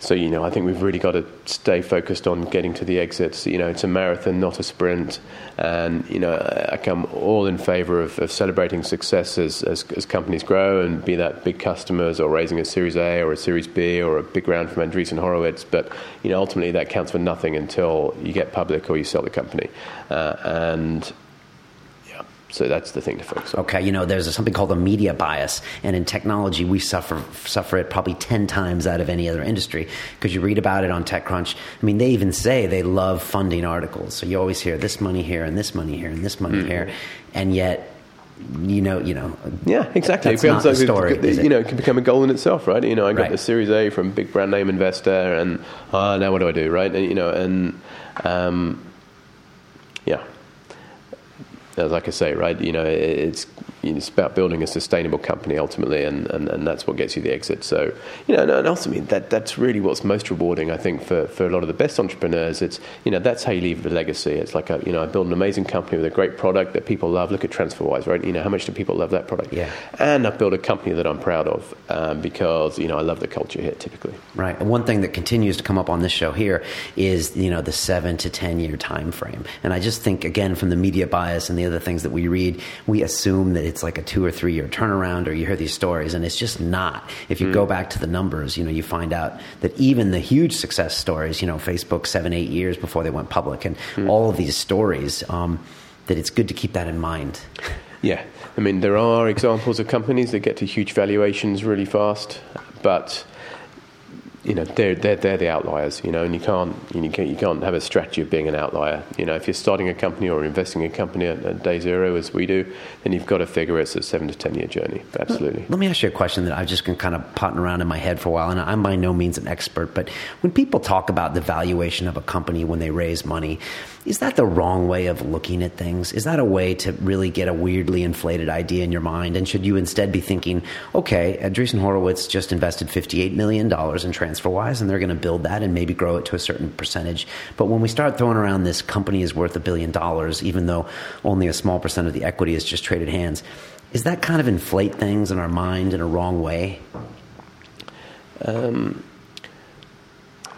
So, you know, I think we've really got to stay focused on getting to the exits. You know, it's a marathon, not a sprint. And, you know, I come all in favor of, of celebrating success as, as, as, companies grow and be that big customers or raising a Series A or a Series B or a big round from Andreessen Horowitz. But, you know, ultimately that counts for nothing until you get public or you sell the company. Uh, and so that's the thing to focus on. Okay, you know, there's something called a media bias, and in technology, we suffer suffer it probably ten times out of any other industry because you read about it on TechCrunch. I mean, they even say they love funding articles, so you always hear this money here and this money here and this money mm-hmm. here, and yet you know, you know. Yeah, exactly. That's it not like the story. It, you know, it can become a goal in itself, right? You know, I got right. the Series A from big brand name investor, and uh, now what do I do, right? And, you know, and um, like I say, right? You know, it's it's about building a sustainable company ultimately, and, and, and that's what gets you the exit. So, you know, and also, ultimately that that's really what's most rewarding, I think, for, for a lot of the best entrepreneurs. It's you know that's how you leave a legacy. It's like a, you know I build an amazing company with a great product that people love. Look at TransferWise, right? You know how much do people love that product? Yeah. And I've built a company that I'm proud of um, because you know I love the culture here typically. Right. And one thing that continues to come up on this show here is you know the seven to ten year time frame, and I just think again from the media bias and the other things that we read, we assume that it's like a two or three year turnaround, or you hear these stories, and it's just not. If you mm. go back to the numbers, you know, you find out that even the huge success stories, you know, Facebook seven, eight years before they went public, and mm. all of these stories, um, that it's good to keep that in mind. (laughs) Yeah, I mean, there are examples of companies that get to huge valuations really fast, but you know they're, they're, they're the outliers you know and you can't you can't you can't have a strategy of being an outlier you know if you're starting a company or investing in a company at, at day zero as we do then you've got to figure it's a seven to ten year journey absolutely let me ask you a question that I've just been kind of potting around in my head for a while and I'm by no means an expert but when people talk about the valuation of a company when they raise money is that the wrong way of looking at things? Is that a way to really get a weirdly inflated idea in your mind? And should you instead be thinking, okay, Andreessen Horowitz just invested $58 million in TransferWise, and they're going to build that and maybe grow it to a certain percentage. But when we start throwing around this company is worth a billion dollars, even though only a small percent of the equity is just traded hands, is that kind of inflate things in our mind in a wrong way? Um,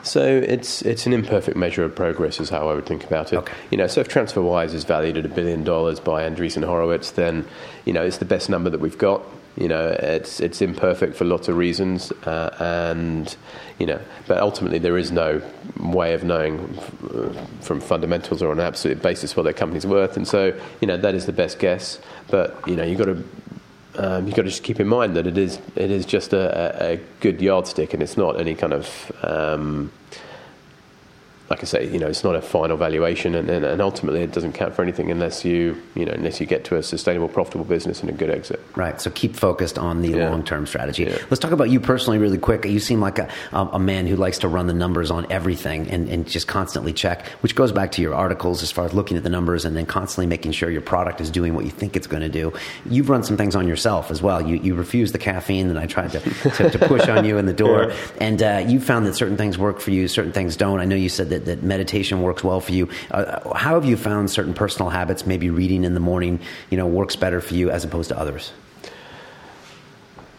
so it's it's an imperfect measure of progress, is how I would think about it. Okay. You know, so if TransferWise is valued at a billion dollars by Andreessen Horowitz, then you know it's the best number that we've got. You know, it's it's imperfect for lots of reasons, uh, and you know, but ultimately there is no way of knowing from fundamentals or on an absolute basis what their company's worth, and so you know that is the best guess. But you know, you've got to um, you've got to just keep in mind that it is it is just a, a good yardstick, and it's not any kind of um, like I say, you know, it's not a final valuation, and, and, and, ultimately it doesn't count for anything unless you, you know, unless you get to a sustainable, profitable business and a good exit. Right. So keep focused on the yeah. long-term strategy. Yeah. Let's talk about you personally, really quick. You seem like a, a man who likes to run the numbers on everything and, and just constantly check, which goes back to your articles as far as looking at the numbers and then constantly making sure your product is doing what you think it's going to do. You've run some things on yourself as well. You you refuse the caffeine that I tried to, to, to push on you in the door, (laughs) yeah. and uh, you found that certain things work for you, certain things don't. I know you said that that, meditation works well for you. Uh, how have you found certain personal habits, maybe reading in the morning, you know, works better for you as opposed to others?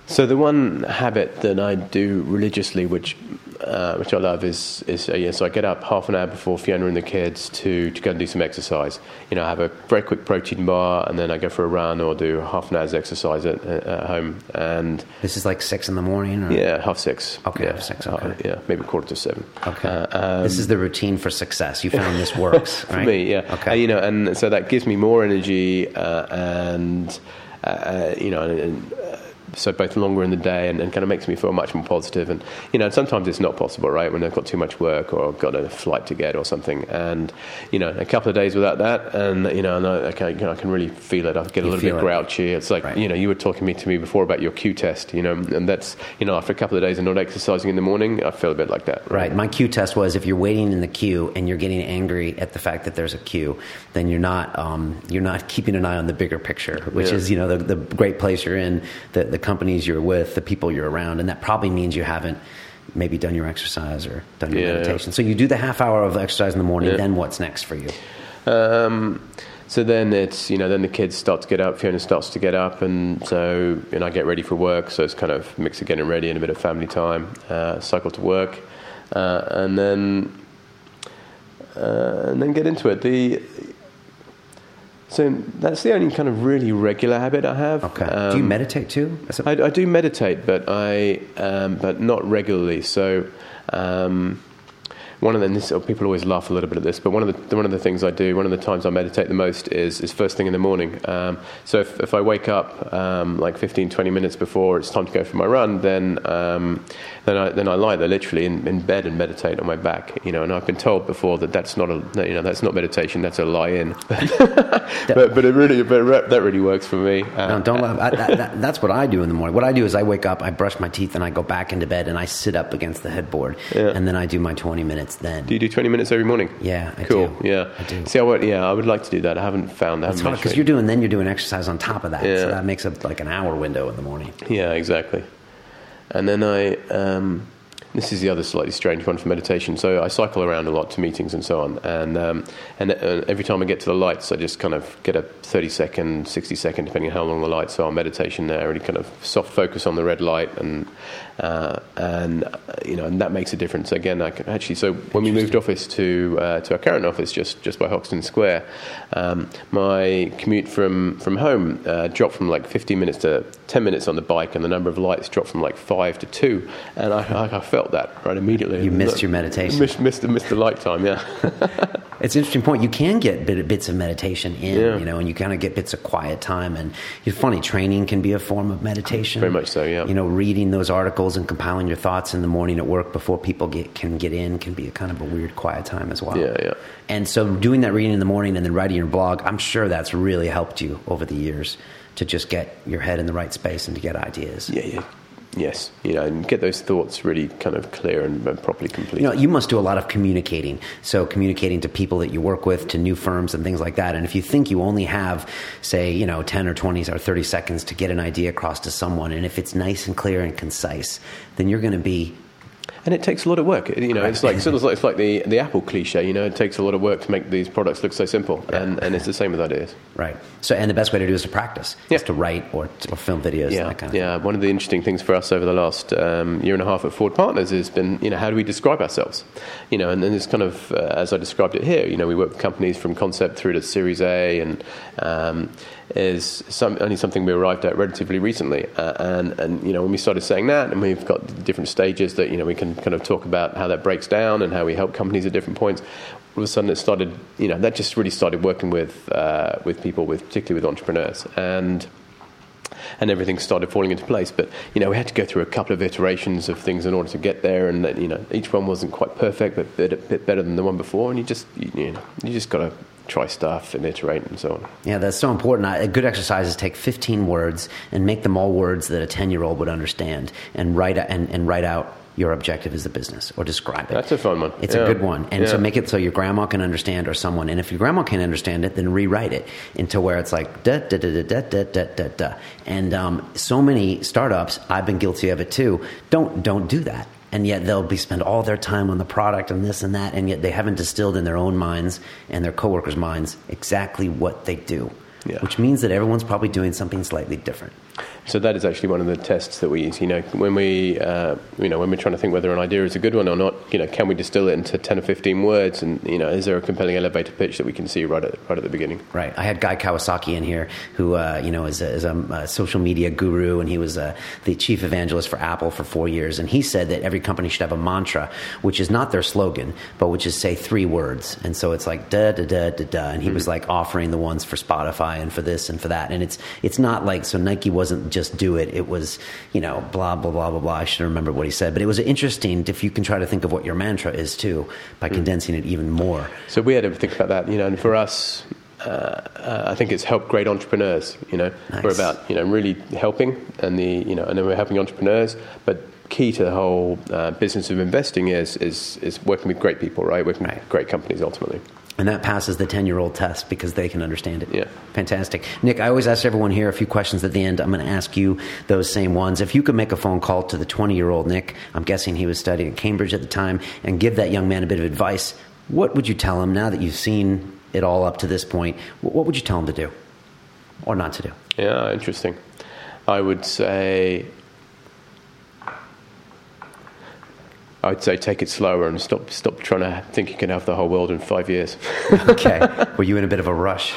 So the one habit that I do religiously, which uh, which I love, is is uh, yeah. So I get up half an hour before Fiona and the kids to to go and do some exercise. You know, I have a very quick protein bar, and then I go for a run or do half an hour's exercise at, at home. And this is like six in the morning. Or? Yeah, half six. Okay, yeah, half six. Okay, uh, yeah, maybe quarter to seven. Okay, uh, um, this is the routine for success. You found this works (laughs) for right? me. Yeah. Okay, you know, and so that gives me more energy uh, and. you know, and, so both longer in the day and, and, kind of makes me feel much more positive. And you know, sometimes it's not possible, right? When I've got too much work or I've got a flight to get or something, and you know, a couple of days without that, and you know, and I, I, can, I can really feel it. I get a you little bit grouchy. It's like right. you know, you were talking to me before about your Q test, you know, and that's you know, after a couple of days of not exercising in the morning, I feel a bit like that. Right. right. My Q test was if you're waiting in the queue and you're getting angry at the fact that there's a queue, then you're not um, you're not keeping an eye on the bigger picture, which yeah. is you know the, the great place you're in, the the companies you're with the people you're around, and that probably means you haven't maybe done your exercise or done your yeah, meditation. Yeah. So you do the half hour of exercise in the morning. Yeah. Then what's next for you? Um, so then it's you know then the kids start to get up. Fiona starts to get up, and so and I get ready for work. So it's kind of mix of getting ready and a bit of family time. Uh, cycle to work, uh, and then uh, and then get into it. The so that's the only kind of really regular habit I have. Okay. Um, do you meditate too? I, I, do meditate, but I um, but not regularly. So. Um, one of the this, people always laugh a little bit at this, but one of the one of the things I do, one of the times I meditate the most is is first thing in the morning. Um, so if, if I wake up um, like 15, 20 minutes before it's time to go for my run, then um, then I then I lie there literally in, in bed and meditate on my back. You know, and I've been told before that that's not a you know that's not meditation, that's a lie-in. (laughs) but but it really but that really works for me. Uh, no, don't laugh. I, that, that, that's what I do in the morning. What I do is I wake up, I brush my teeth, and I go back into bed and I sit up against the headboard, yeah. and then I do my 20 minutes then. Do you do 20 minutes every morning? Yeah, I cool. do. Yeah. I do. See, I would, yeah, I would like to do that. I haven't found that. That's hard because you're doing, then you're doing exercise on top of that. Yeah. So that makes it like an hour window in the morning. Yeah, exactly. And then I, um, this is the other slightly strange one for meditation. So I cycle around a lot to meetings and so on, and um, and uh, every time I get to the lights, I just kind of get a thirty second, sixty second, depending on how long the lights are, meditation there, really kind of soft focus on the red light, and uh, and uh, you know, and that makes a difference. Again, actually. So when we moved office to uh, to our current office, just just by Hoxton Square, um, my commute from from home uh, dropped from like fifteen minutes to ten minutes on the bike, and the number of lights dropped from like five to two, and I, I felt that right immediately. You missed your meditation. Missed, missed, missed the light time. Yeah. (laughs) it's an interesting point. You can get bit, bits of meditation in, yeah. you know, and you kind of get bits of quiet time. And it's funny, training can be a form of meditation. Very much so. Yeah. You know, reading those articles and compiling your thoughts in the morning at work before people get, can get in can be a kind of a weird quiet time as well. Yeah, yeah. And so doing that reading in the morning and then writing your blog, I'm sure that's really helped you over the years to just get your head in the right space and to get ideas. Yeah, yeah. Yes, you know, and get those thoughts really kind of clear and properly complete. You know, you must do a lot of communicating. So communicating to people that you work with, to new firms and things like that. And if you think you only have, say, you know, 10 or 20 or 30 seconds to get an idea across to someone, and if it's nice and clear and concise, then you're going to be and it takes a lot of work. You know, it's like sort of like, it's like the the Apple cliche. You know, it takes a lot of work to make these products look so simple, yeah. and, and it's the same with ideas. Right. So, and the best way to do is to practice, yeah. is to write or, or film videos. Yeah, kind of yeah. One of the interesting things for us over the last um, year and a half at Forward Partners has been, you know, how do we describe ourselves? You know, and then it's kind of uh, as I described it here. You know, we work with companies from concept through to Series A, and um, is some, only something we arrived at relatively recently. Uh, and, and, you know, when we started saying that, and we've got different stages that, you know, we can kind of talk about how that breaks down and how we help companies at different points, all of a sudden it started, you know, that just really started working with, uh, with people, with particularly with entrepreneurs. And and everything started falling into place. But you know, we had to go through a couple of iterations of things in order to get there, and you know, each one wasn't quite perfect, but a bit, bit better than the one before. And you just you, you know, you just got to try stuff and iterate and so on. Yeah, that's so important. A good exercise is take 15 words and make them all words that a 10 year old would understand and write, and, and write out your objective as a business or describe it. That's a fun one. It's yeah. a good one. And yeah. so make it so your grandma can understand or someone. And if your grandma can't understand it, then rewrite it into where it's like da da da da da da da da. And um, so many startups, I've been guilty of it too, don't don't do that. And yet they'll be spend all their time on the product and this and that, and yet they haven't distilled in their own minds and their coworkers' minds exactly what they do. Yeah. Which means that everyone's probably doing something slightly different. So that is actually one of the tests that we use. You know, when we, uh, you know, when we're trying to think whether an idea is a good one or not, you know, can we distill it into ten or fifteen words, and you know, is there a compelling elevator pitch that we can see right at right at the beginning? Right. I had Guy Kawasaki in here, who uh, you know is a, is a, a, social media guru, and he was uh, the chief evangelist for Apple for four years, and he said that every company should have a mantra, which is not their slogan, but which is say three words, and so it's like da da da da da, and he mm-hmm. was like offering the ones for Spotify and for this and for that, and it's it's not like so Nike wasn't just do it; it was you know blah blah blah blah blah. I should remember what he said, but it was interesting if you can try to think of what your mantra is too by mm. condensing it even more. So we had to think about that, you know, and for us. Uh, uh, I think it's helped great entrepreneurs. You know, nice. we're about you know really helping, and the you know, and then we're helping entrepreneurs. But key to the whole uh, business of investing is is is working with great people, right? Working right. with great companies ultimately. And that passes the 10 year old test because they can understand it. Yeah. Fantastic. Nic, I always ask everyone here a few questions at the end. I'm going to ask you those same ones. If you could make a phone call to the 20 year old Nic, I'm guessing he was studying at Cambridge at the time, and give that young man a bit of advice, what would you tell him now that you've seen it all up to this point? What would you tell him to do or not to do? Yeah, interesting. I would say I'd say take it slower and stop stop trying to think you can have the whole world in five years. (laughs) okay. Were you in a bit of a rush?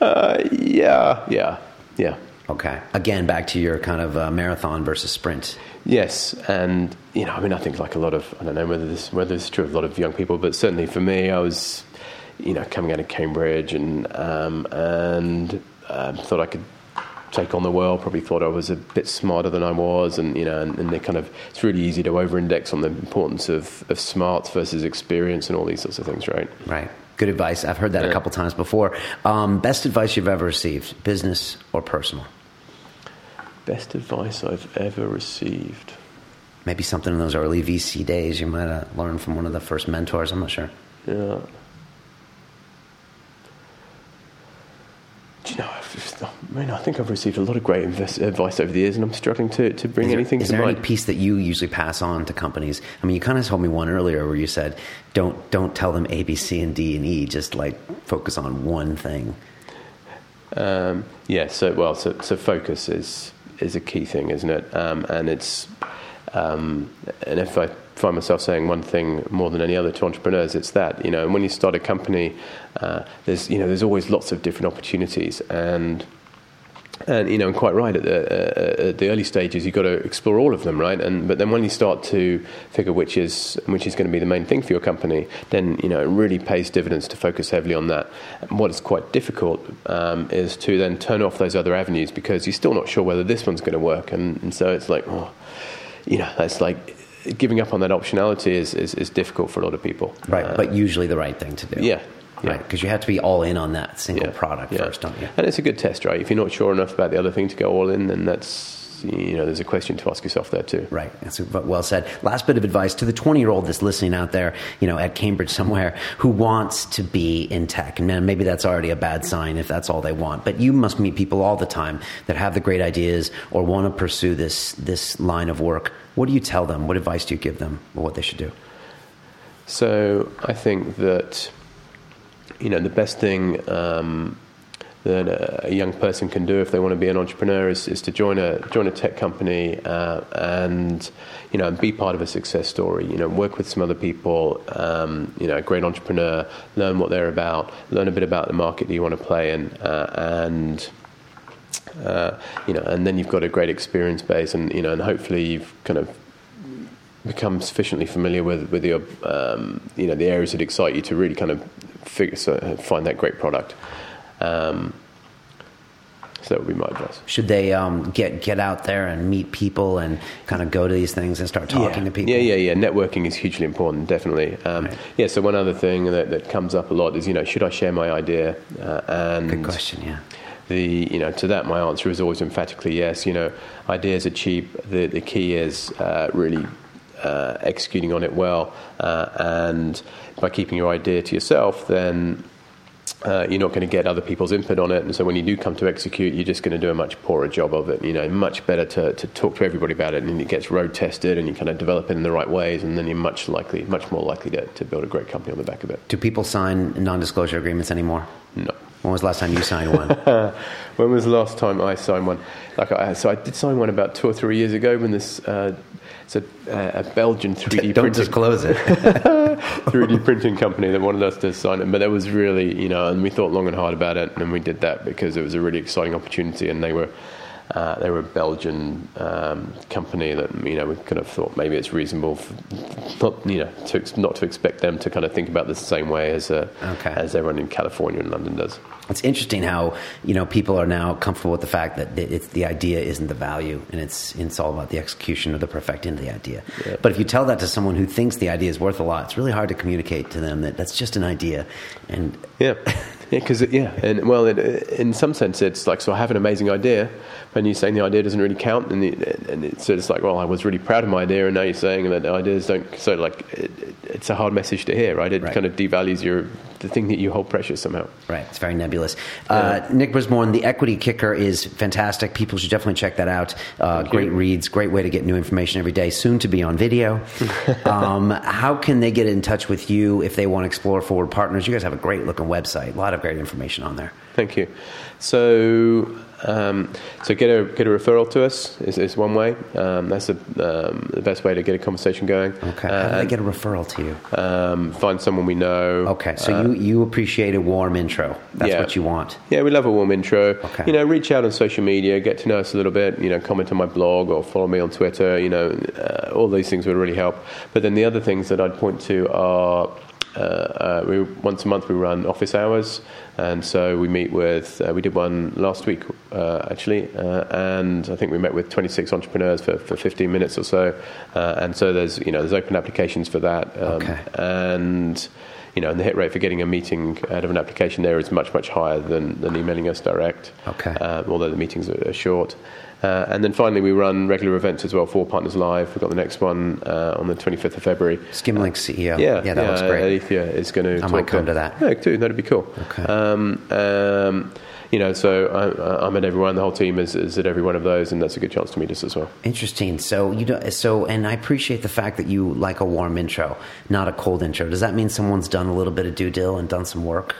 Uh, yeah, yeah, yeah. Okay. Again, back to your kind of uh, marathon versus sprint. Yes, and you know, I mean, I think like a lot of I don't know whether this whether it's true of a lot of young people, but certainly for me, I was, you know, coming out of Cambridge and um, and um, thought I could take on the world. Probably thought I was a bit smarter than I was, and you know, and, and they kind of it's really easy to over-index on the importance of, of smarts versus experience and all these sorts of things, right? Right. Good advice. I've heard that yeah. a couple times before. Um, best advice you've ever received, business or personal? Best advice I've ever received. Maybe something in those early VC days you might have learned from one of the first mentors. I'm not sure. Yeah. Do you know, I mean, I think I've received a lot of great advice over the years, and I'm struggling to, to bring is there, anything is to there mind. any piece that you usually pass on to companies? I mean, you kind of told me one earlier where you said, "Don't don't tell them A, B, C, and D and E. Just like focus on one thing." Um, yeah. So well, so, so focus is is a key thing, isn't it? Um, and it's um, and if I find myself saying one thing more than any other to entrepreneurs, it's that you know. And when you start a company, uh, there's you know there's always lots of different opportunities, and and you know, and quite right at the, uh, at the early stages, you've got to explore all of them, right? And but then when you start to figure which is which is going to be the main thing for your company, then you know it really pays dividends to focus heavily on that. And what is quite difficult um, is to then turn off those other avenues because you're still not sure whether this one's going to work, and, and so it's like, oh, you know, that's like giving up on that optionality is, is, is difficult for a lot of people. Right, uh, but usually the right thing to do. Yeah. Yeah. Right, because you have to be all in on that single yeah. product yeah. first, don't you? And it's a good test, right? If you're not sure enough about the other thing to go all in, then that's you know, there's a question to ask yourself there too. Right. That's well said. Last bit of advice to the 20 year old that's listening out there, you know, at Cambridge somewhere who wants to be in tech. And maybe that's already a bad sign if that's all they want. But you must meet people all the time that have the great ideas or want to pursue this, this line of work. What do you tell them? What advice do you give them or what they should do? So I think that, you know, the best thing um, that a young person can do if they want to be an entrepreneur is, is to join a join a tech company uh, and you know be part of a success story. You know, work with some other people. Um, you know, a great entrepreneur, learn what they're about, learn a bit about the market that you want to play in, uh, and. Uh, you know, and then you've got a great experience base, and you know, and hopefully you've kind of become sufficiently familiar with with your um, you know the areas that excite you to really kind of figure, so find that great product. Um, So that would be my advice. Should they um, get get out there and meet people and kind of go to these things and start talking yeah. to people? Yeah, yeah, yeah. Networking is hugely important, definitely. Um, right. Yeah. So one other thing that, that comes up a lot is, you know, should I share my idea? Uh, and good question. Yeah. The you know to that my answer is always emphatically yes. You know, ideas are cheap. The the key is uh, really uh, executing on it well, uh, and by keeping your idea to yourself, then uh, you're not going to get other people's input on it, and so when you do come to execute, you're just going to do a much poorer job of it. You know, much better to, to talk to everybody about it, and it gets road tested, and you kind of develop it in the right ways, and then you're much likely, much more likely to, to build a great company on the back of it. Do people sign non-disclosure agreements anymore? No. When was the last time you signed one? (laughs) when was the last time I signed one? Like, I, so I did sign one about two or three years ago when this. Uh, it's a, a, Belgian 3D Don't disclose it. (laughs) 3D printing company that wanted us to sign it, but that was really, you know, and we thought long and hard about it, and we did that because it was a really exciting opportunity, and they were uh, they were a Belgian um, company that you know we kind of thought maybe it's reasonable, for, not you know, to, not to expect them to kind of think about this the same way as uh, okay. as everyone in California and London does. It's interesting how you know people are now comfortable with the fact that it's the idea isn't the value, and it's it's all about the execution or the perfecting of the idea. Yeah. But if you tell that to someone who thinks the idea is worth a lot, it's really hard to communicate to them that that's just an idea. And yeah. Yeah, because yeah, and well, it, in some sense, it's like so. I have an amazing idea, and you're saying the idea doesn't really count, and, the, and it's, so it's like, well, I was really proud of my idea, and now you're saying that ideas don't. So like, it, it's a hard message to hear, right? It right. kind of devalues your the thing that you hold precious somehow. Right, it's very nebulous. Yeah. Uh, Nic Brisbourne, the Equity Kicker is fantastic. People should definitely check that out. Uh, great you. reads, great way to get new information every day. Soon to be on video. (laughs) um, how can they get in touch with you if they want to explore Forward Partners? You guys have a great looking website, a lot of great information on there. Thank you. So um, so get a get a referral to us is, is one way. Um, that's the, um, the best way to get a conversation going. Okay. How do they get a referral to you? Um, find someone we know. Okay. So uh, you you appreciate a warm intro. That's yeah. what you want. Yeah, we love a warm intro. Okay. You know, reach out on social media, get to know us a little bit. You know, comment on my blog or follow me on Twitter. You know, uh, all these things would really help. But then the other things that I'd point to are uh, uh, we, once a month we run office hours, and so we meet with. Uh, we did one last week uh, actually, uh, and I think we met with 26 entrepreneurs for, for 15 minutes or so. Uh, and so there's you know there's open applications for that, um, okay. and you know, and the hit rate for getting a meeting out of an application there is much, much higher than, than emailing us direct. Okay. Uh, although the meetings are, are short. Uh, and then finally, we run regular events as well. Forward Partners Live. We've got the next one uh, on the 25th of February. Skimlink CEO. Yeah, yeah, that yeah, looks great. Alethea is going to. I might come to that. Yeah, too. That'd be cool. Okay. Um, um, you know, so I, am at everyone. The whole team is, is, at every one of those, and that's a good chance to meet us as well. Interesting. So you know, so and I appreciate the fact that you like a warm intro, not a cold intro. Does that mean someone's done a little bit of due dill and done some work?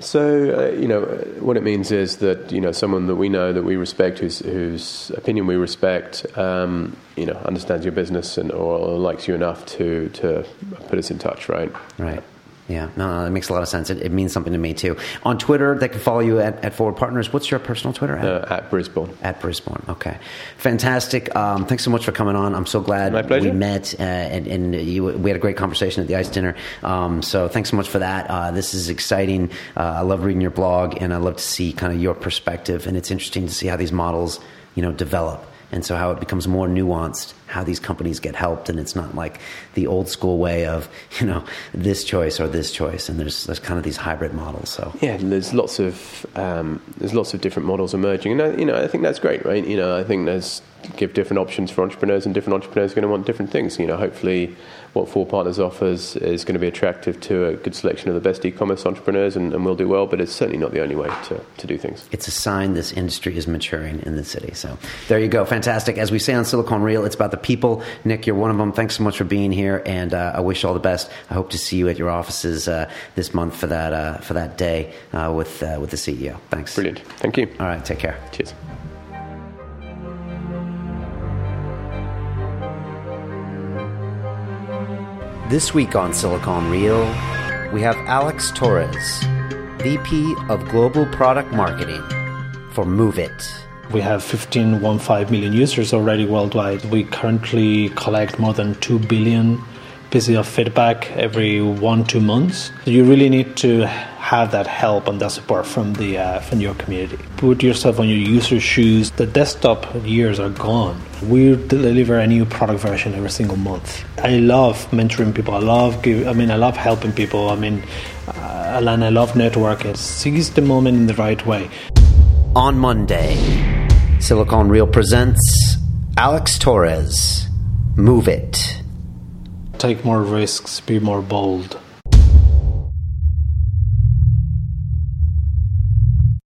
So, uh, you know, what it means is that, you know, someone that we know, that we respect, whose, whose opinion we respect, um, you know, understands your business and or likes you enough to, to put us in touch, right? Right. Yeah, no, no, that makes a lot of sense. It, it, means something to me too. On Twitter, they can follow you at, at Forward Partners. What's your personal Twitter at? Uh, at Brisbane. At Brisbourne. Okay, fantastic. Um, thanks so much for coming on. I'm so glad we met, uh, and, and you, we had a great conversation at the ice dinner. Um, so thanks so much for that. Uh, this is exciting. Uh, I love reading your blog, and I love to see kind of your perspective. And it's interesting to see how these models, you know, develop and so how it becomes more nuanced how these companies get helped and it's not like the old school way of you know this choice or this choice. And there's there's kind of these hybrid models so. Yeah there's lots of um, there's lots of different models emerging. And I, you know I think that's great right? You know I think there's give different options for entrepreneurs and different entrepreneurs are going to want different things. You know hopefully what Forward Partners offers is going to be attractive to a good selection of the best e-commerce entrepreneurs and, and will do well, but it's certainly not the only way to, to do things. It's a sign this industry is maturing in the city. So there you go. Fantastic. As we say on Silicon Reel, it's about the people. Nic, you're one of them. Thanks so much for being here, and uh, I wish you all the best. I hope to see you at your offices uh, this month for that, uh, for that day uh, with, uh, with the CEO. Thanks. Brilliant. Thank you. All right. Take care. Cheers. This week on Silicon Reel, we have Alex Torres, VP of Global Product Marketing for Moovit. We have 15.15 million users already worldwide. We currently collect more than 2 billion pieces of feedback every one, two months. You really need to have that help and that support from the uh, from your community. Put yourself on your user's shoes. The desktop years are gone. We deliver a new product version every single month. I love mentoring people. I love give, I mean I love helping people. I mean, uh, and I love networking. Seize the moment in the right way. On Monday, Silicon Reel presents Alex Torres. Move it. Take more risks. Be more bold